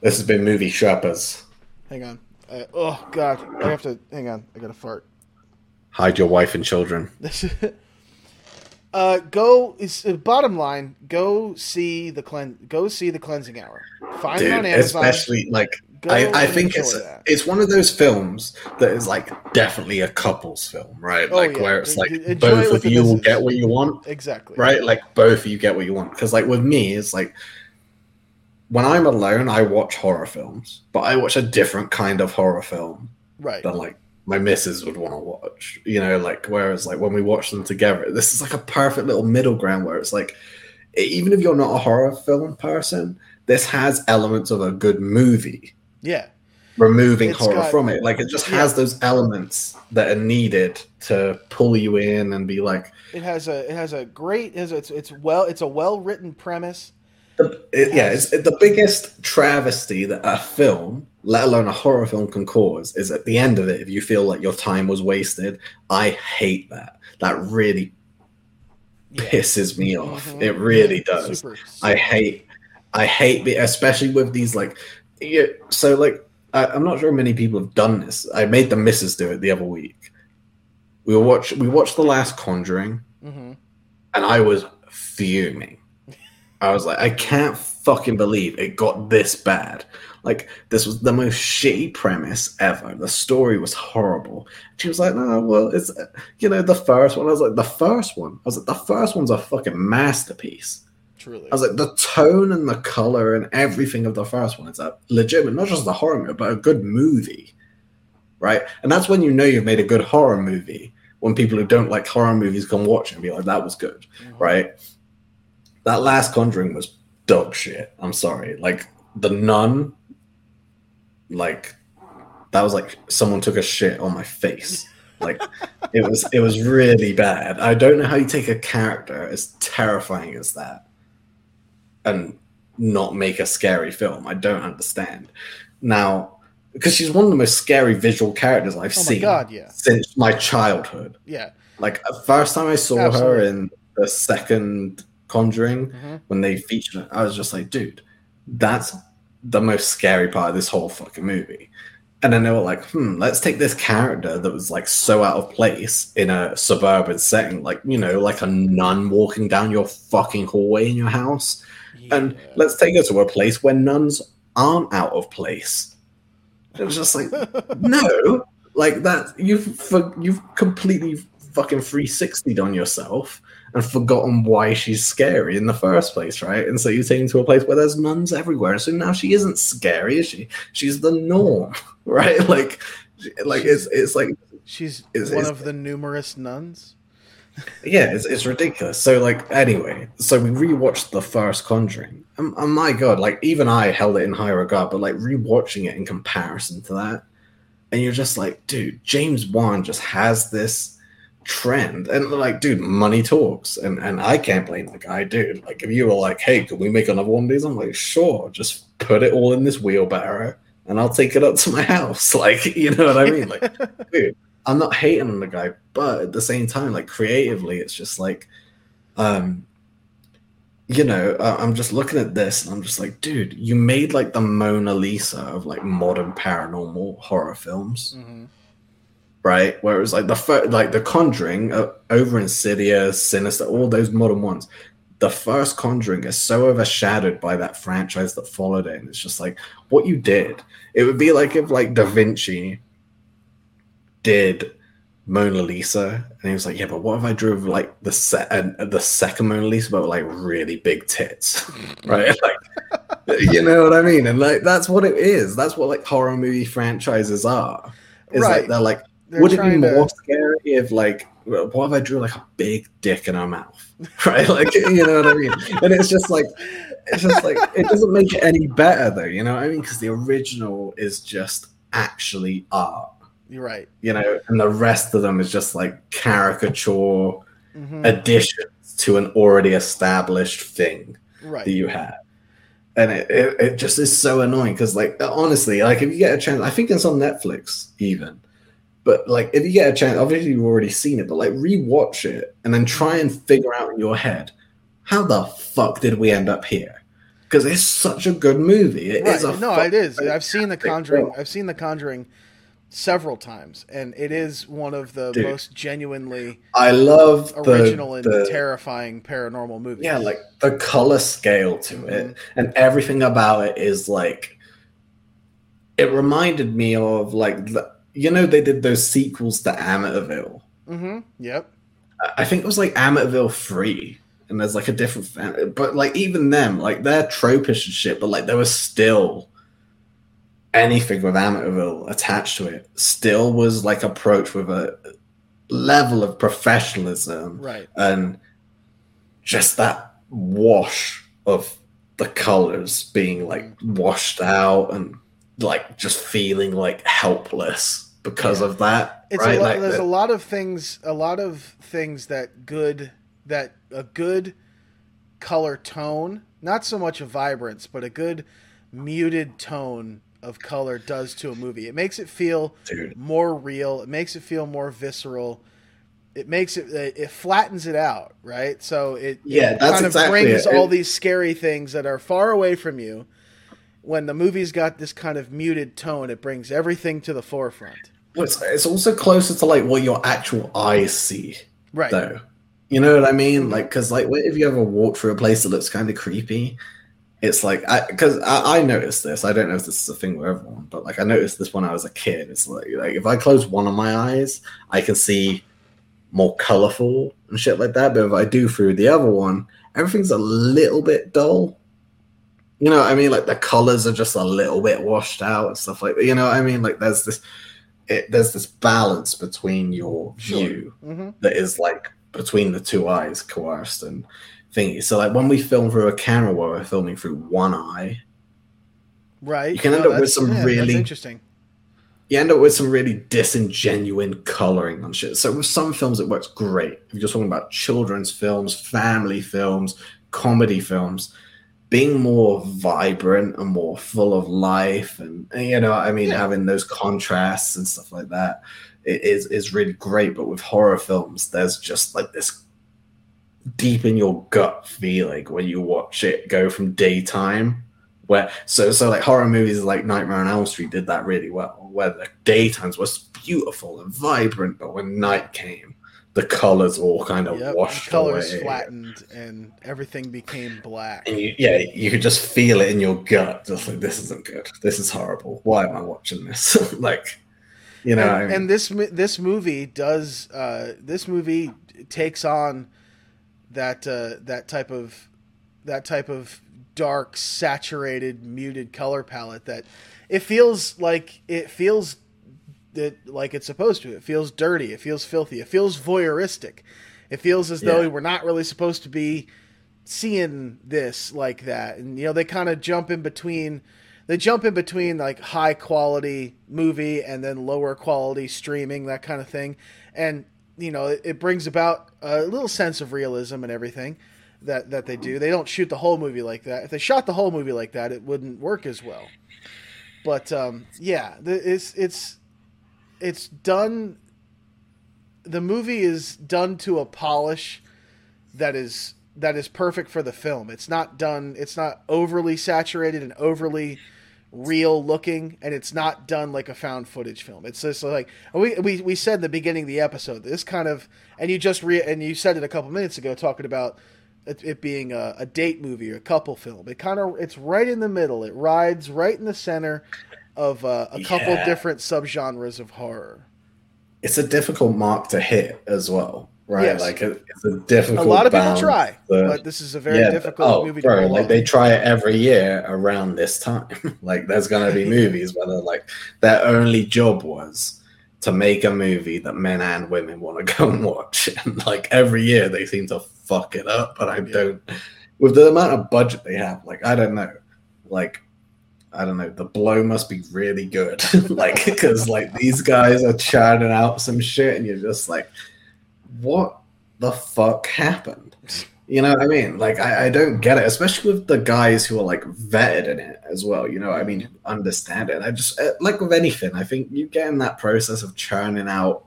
This has been Movie Sherpas. Hang on. Uh, oh God, I have to. Hang on. I gotta fart. Hide your wife and children. uh, go is uh, bottom line. Go see the clean. Go see the cleansing hour. Find Dude, it on Amazon. especially like Go I, I think it's that. it's one of those films that is like definitely a couples film, right? Oh, like yeah. where it's like Enjoy both with of you will get what you want, exactly. right? Like both of you get what you want. Because like with me, it's like when I'm alone, I watch horror films, but I watch a different kind of horror film Right. than like my missus would want to watch. You know, like whereas like when we watch them together, this is like a perfect little middle ground where it's like even if you're not a horror film person, this has elements of a good movie Yeah. removing It's horror got- from it. Like it just has those elements that are needed to pull you in and be like, It has a. It has a great. It has, it's it's well. It's a well written premise. The, it, yeah, it's the biggest travesty that a film, let alone a horror film, can cause is at the end of it, if you feel like your time was wasted. I hate that. That really Yeah. pisses me off. Mhm. It really does. Super. I hate, I hate, the- especially with these like, yeah. So like, I, I'm not sure many people have done this. I made the missus do it the other week. We were watch, we watched the last Conjuring, hmm and I was fuming. I was like, I can't fucking believe it got this bad. Like, this was the most shitty premise ever. The story was horrible. She was like, no, well, it's, you know, the first one. I was like, the first one? I was like, the first one's a fucking masterpiece. Truly. I was like, the tone and the color and everything of the first one is a legitimate, not just a horror movie, but a good movie. Right? And that's when you know you've made a good horror movie. When people who don't like horror movies come watch it and be like, that was good Mhm. right? That last Conjuring was dog shit. I'm sorry. Like the nun, like that was like someone took a shit on my face. Like it was it was really bad. I don't know how you take a character as terrifying as that and not make a scary film. I don't understand. Now, because she's one of the most scary visual characters I've Oh seen God, yeah. since my childhood. Yeah. Like the first time I saw Absolutely. her in the second Conjuring, hmm when they featured her, I was just like, dude, that's the most scary part of this whole fucking movie. And then they were like, hmm, let's take this character that was like so out of place in a suburban setting, like, you know, like a nun walking down your fucking hallway in your house. And let's take her to a place where nuns aren't out of place. It was just like, no, like that you've for, you've completely fucking 360'd on yourself and forgotten why she's scary in the first place, right? And so you take her to a place where there's nuns everywhere. So now she isn't scary, is she? She's the norm, right? Like, like it's it's like She's Is- one is- of the numerous nuns. yeah, it's, it's ridiculous. So like anyway, so we rewatched the first Conjuring, and, and my god, like even I held it in high regard, but like rewatching it in comparison to that, and you're just like, dude, James Wan just has this trend, and like, dude, money talks, and and I can't blame the guy, dude. Like if you were like, hey, can we make another one of these? I'm like, sure, just put it all in this wheelbarrow, and I'll take it up to my house. Like, you know what I mean? Like dude, I'm not hating on the guy, but at the same time, like creatively, it's just like, um, you know, I'm just looking at this and I'm just like, dude, you made like the Mona Lisa of like modern paranormal horror films, hmm right? Where it was like the fir- like the Conjuring, uh, over Insidious, Sinister, all those modern ones. The first Conjuring is so overshadowed by that franchise that followed it, and it's just like what you did. It would be like if like Da Vinci did Mona Lisa, and he was like, "Yeah, but what if I drew like the set uh, the second Mona Lisa, but with, like really big tits, right? Like, you know what I mean? And like that's what it is. That's what like horror movie franchises are. Is Right. like they're like, They're would it be trying to- more scary if like, what if I drew like a big dick in her mouth, right? Like, you know what I mean? And it's just like, it's just like it doesn't make it any better though. You know what I mean? Because the original is just actually art You're right. you know, and the rest of them is just like caricature hmm additions to an already established thing Right. that you have. And it, it, it just is so annoying because, like, honestly, like if you get a chance, I think it's on Netflix even. But like, if you get a chance, obviously you've already seen it, but like, rewatch it and then try and figure out in your head how the fuck did we end up here? because it's such a good movie. It is Right. a no, it is. I've seen The Conjuring. film. I've seen The Conjuring several times, and it is one of the Dude. most genuinely I love the, original and terrifying paranormal movies. yeah, like the color scale to Mm-hmm. it, and everything about it is like. It reminded me of like the, you know they did those sequels to Amityville. Mm-hmm. Yep. I- think it was like Amityville Three, and there's like a different, fan- but like even them, like they're tropish and shit, but like there was still anything with Amityville attached to it. Still was like approached with a level of professionalism Right. and just that wash of the colors being like washed out and like just feeling like helpless because Yeah. of that. It's right? a lot, Like there's the- a lot of things. A lot of things that good that a good color tone, not so much a vibrance, but a good muted tone of color does to a movie. It makes it feel dude. more real. It makes it feel more visceral. It makes it it flattens it out, right? So it, Yeah, it that's kind of exactly brings it. all these scary things that are far away from you. When the movie's got this kind of muted tone, it brings everything to the forefront. Well, It's, it's also closer to like what your actual eyes see, Right. though. You know what I mean? Mhm. Like, because like, what if you ever walk through a place that looks kind of creepy? It's like, I because I, I noticed this. I don't know if this is a thing with everyone, but like, I noticed this when I was a kid. It's like, like if I close one of my eyes, I can see more colorful and shit like that. But if I do through the other one, everything's a little bit dull. You know what I mean? Like the colors are just a little bit washed out and stuff like that. You know what I mean? Like there's this it, there's this balance between your Sure. view hmm that is like between the two eyes coerced and thingy. So like when we film through a camera where we're filming through one eye, Right. You can end up with some that's really- interesting. you end up with some really disingenuine coloring on shit. So with some films it works great. If you're talking about children's films, family films, comedy films, being more vibrant and more full of life and and, you know, I mean Yeah. having those contrasts and stuff like that it is is really great. But with horror films, there's just like this deep in your gut feeling when you watch it go from daytime where so so like horror movies like Nightmare on Elm Street did that really well, where the daytimes was beautiful and vibrant, but when night came, the colors all kind of Yep. washed the colors away. flattened and everything became black. And you, yeah, you could just feel it in your gut, just like this isn't good. This is horrible. Why am I watching this? like, you know, and, and this this movie does uh, this movie takes on that uh, that type of that type of dark, saturated, muted color palette that it feels like it feels that like it's supposed to. It feels dirty. It feels filthy. It feels voyeuristic. It feels as though Yeah. we're not really supposed to be seeing this like that. And you know, they kind of jump in between they jump in between like high quality movie and then lower quality streaming, that kind of thing. And you know, it, it brings about a little sense of realism and everything that that they do. They don't shoot the whole movie like that. If they shot the whole movie like that, it wouldn't work as well. But um, yeah, it's it's it's done. The movie is done to a polish that is that is perfect for the film. It's not done. It's not overly saturated and overly real looking, and it's not done like a found footage film. It's just like we we, we said in the beginning of the episode. This kind of and you just re and you said it a couple minutes ago talking about it, it being a, a date movie or a couple film. It kind of it's right in the middle. It rides right in the center of uh, a couple Yeah. different subgenres of horror. it's a difficult mark to hit as well, right? Yes. Like it- it's a difficult. A lot of people try, to- but this is a very Yeah, difficult oh, movie to bro, like they try it every year around this time. like there's gonna be movies where they're like their only job was to make a movie that men and women want to go and watch. And like every year they seem to fuck it up, but I Yeah. don't with the amount of budget they have, like I don't know. Like I don't know, the blow must be really good. like because like these guys are churning out some shit and you're just like, what the fuck happened? You know what I mean? Like, I, I don't get it, especially with the guys who are like vetted in it as well. You know I mean? Understand it. I just, uh, like with anything, I think you get in that process of churning out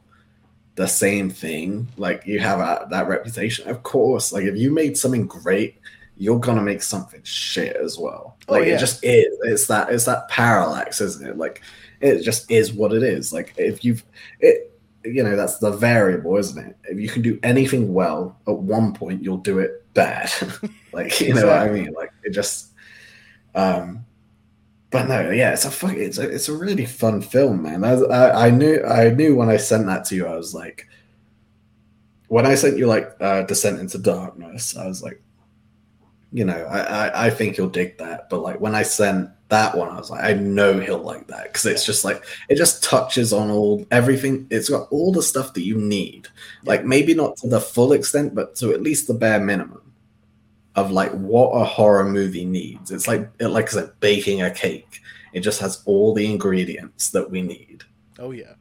the same thing. Like, you have a, that reputation. Of course, like, if you made something great, you're gonna make something shit as well. Oh, Like yeah. it just is. It's that it's that parallax, isn't it? Like it just is what it is. Like if you've it you know, that's the variable, isn't it? If you can do anything well at one point, you'll do it bad. like you know what I mean? Like it just um but no, yeah, it's a fuck. It's a it's a really fun film, man. I, I I knew I knew when I sent that to you, I was like, when I sent you like uh, Descent into Darkness, I was like, you know, I, I I think he'll dig that. But like when I sent that one, I was like, I know he'll like that because it's just like it just touches on all everything. It's got all the stuff that you need. Like maybe not to the full extent, but to at least the bare minimum of like what a horror movie needs. It's like it, like I said, baking a cake. It just has all the ingredients that we need Oh yeah.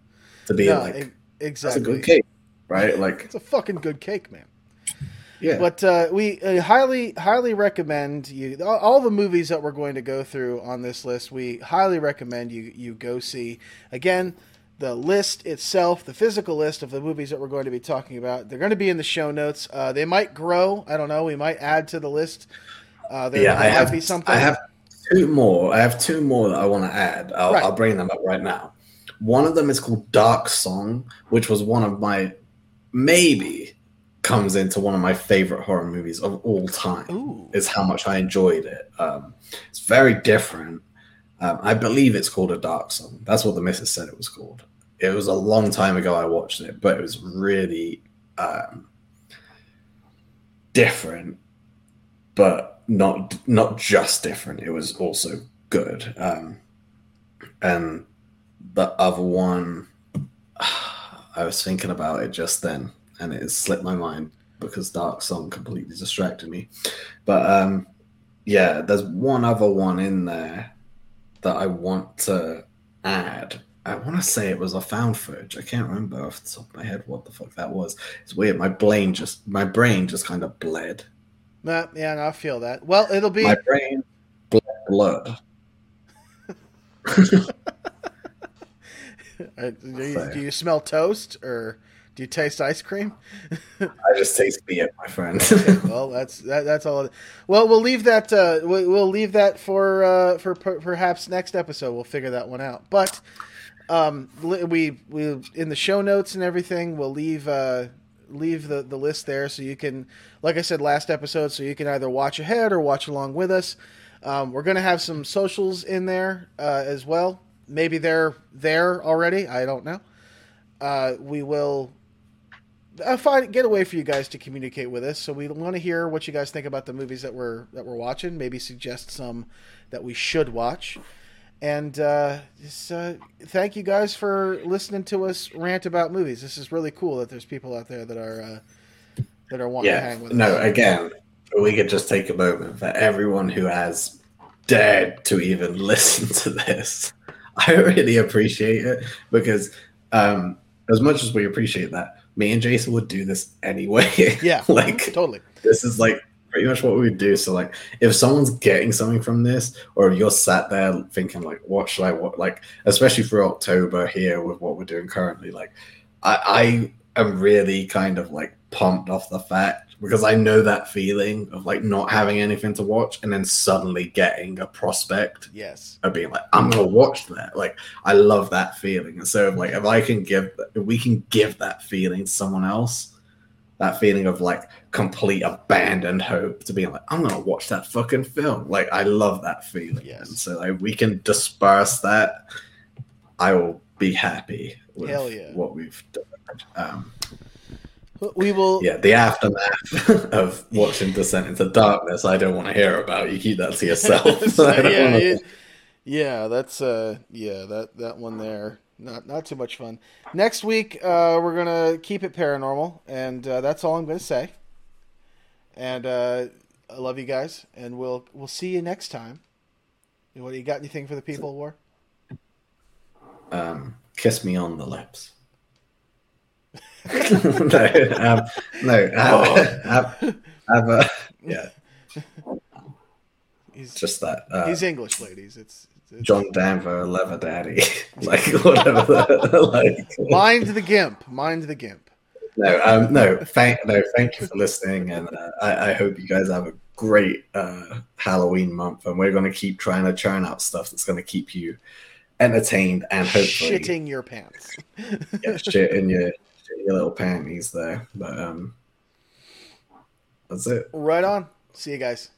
to be No, like e- that's a exactly. good cake, right? Like It's a fucking good cake, man. Yeah, But uh, we uh, highly, highly recommend you. All, all the movies that we're going to go through on this list, we highly recommend you you go see. Again, the list itself, the physical list of the movies that we're going to be talking about, they're going to be in the show notes. Uh, they might grow. I don't know. We might add to the list. Uh, there, yeah, I might have be something. I have two more. I have two more that I want to add. I'll, Right. I'll bring them up right now. One of them is called Dark Song, which was one of my maybe comes into one of my favorite horror movies of all time. Ooh, Is how much I enjoyed it. Um, it's very different. Um, I believe it's called a Dark Song. That's what the missus said it was called. It was a long time ago I watched it, but it was really um, different, but not not just different. It was also good. Um, and the other one, I was thinking about it just then, and it has slipped my mind because Dark Song completely distracted me. But um, yeah, there's one other one in there that I want to add. I want to say it was a found footage. I can't remember off the top of my head what the fuck that was. It's weird. My brain just my brain just kind of bled. Nah, yeah, no, I feel that. Well, it'll be My brain bled blood. Uh, do, you, do you smell toast or do you taste ice cream? I just taste beer, my friend. well, that's that, that's all. Well, we'll leave that. Uh, we, we'll leave that for uh, for per, perhaps next episode. We'll figure that one out. But um, we we in the show notes and everything. We'll leave uh, leave the the list there so you can, like I said last episode, so you can either watch ahead or watch along with us. Um, we're gonna have some socials in there uh, as well. Maybe they're there already. I don't know. Uh, we will a way for you guys to communicate with us. So we want to hear what you guys think about the movies that we're that we're watching. Maybe suggest some that we should watch. And uh, just, uh, thank you guys for listening to us rant about movies. This is really cool that there's people out there that are uh, that are wanting to hang with No, us. No, again, we could just take a moment for everyone who has dared to even listen to this. I really appreciate it because um, as much as we appreciate that, me and Jason would do this anyway. Yeah, like totally. this is like pretty much what we do. So like, if someone's getting something from this, or if you're sat there thinking like, what should I what like, especially for October here with what we're doing currently, like, I I am really kind of like pumped off the fact because I know that feeling of like not having anything to watch and then suddenly getting a prospect Yes. of being like, I'm gonna watch that. Like, I love that feeling. And so, like, if I can give, if we can give that feeling to someone else, that feeling of like complete abandoned hope to being like, I'm gonna watch that fucking film. Like, I love that feeling. Yes. And so, like, we can disperse that. I will be happy with yeah. what we've done. Um, We will. yeah, the aftermath of watching Descent into Darkness, I don't want to hear about. You keep that to yourself. So, yeah, it- yeah, that's uh, yeah, that that one there, not not too much fun. Next week, uh, we're gonna keep it paranormal, and uh, that's all I'm gonna say. And uh, I love you guys, and we'll we'll see you next time. What you got? Anything for the people, War? um, kiss me on the lips. no, um, no. Ab, ab, ab, uh, yeah. He's just that. Uh, he's English, ladies. It's, it's John Danver, Lever Daddy, like whatever. Like mind the gimp, mind the gimp. No, um, no. Thank no. Thank you for listening, and uh, I, I hope you guys have a great uh, Halloween month, and we're going to keep trying to churn out stuff that's going to keep you entertained and hopefully shitting your pants. yeah, shit in your your little panties there. But um, that's it. Right on. See you guys.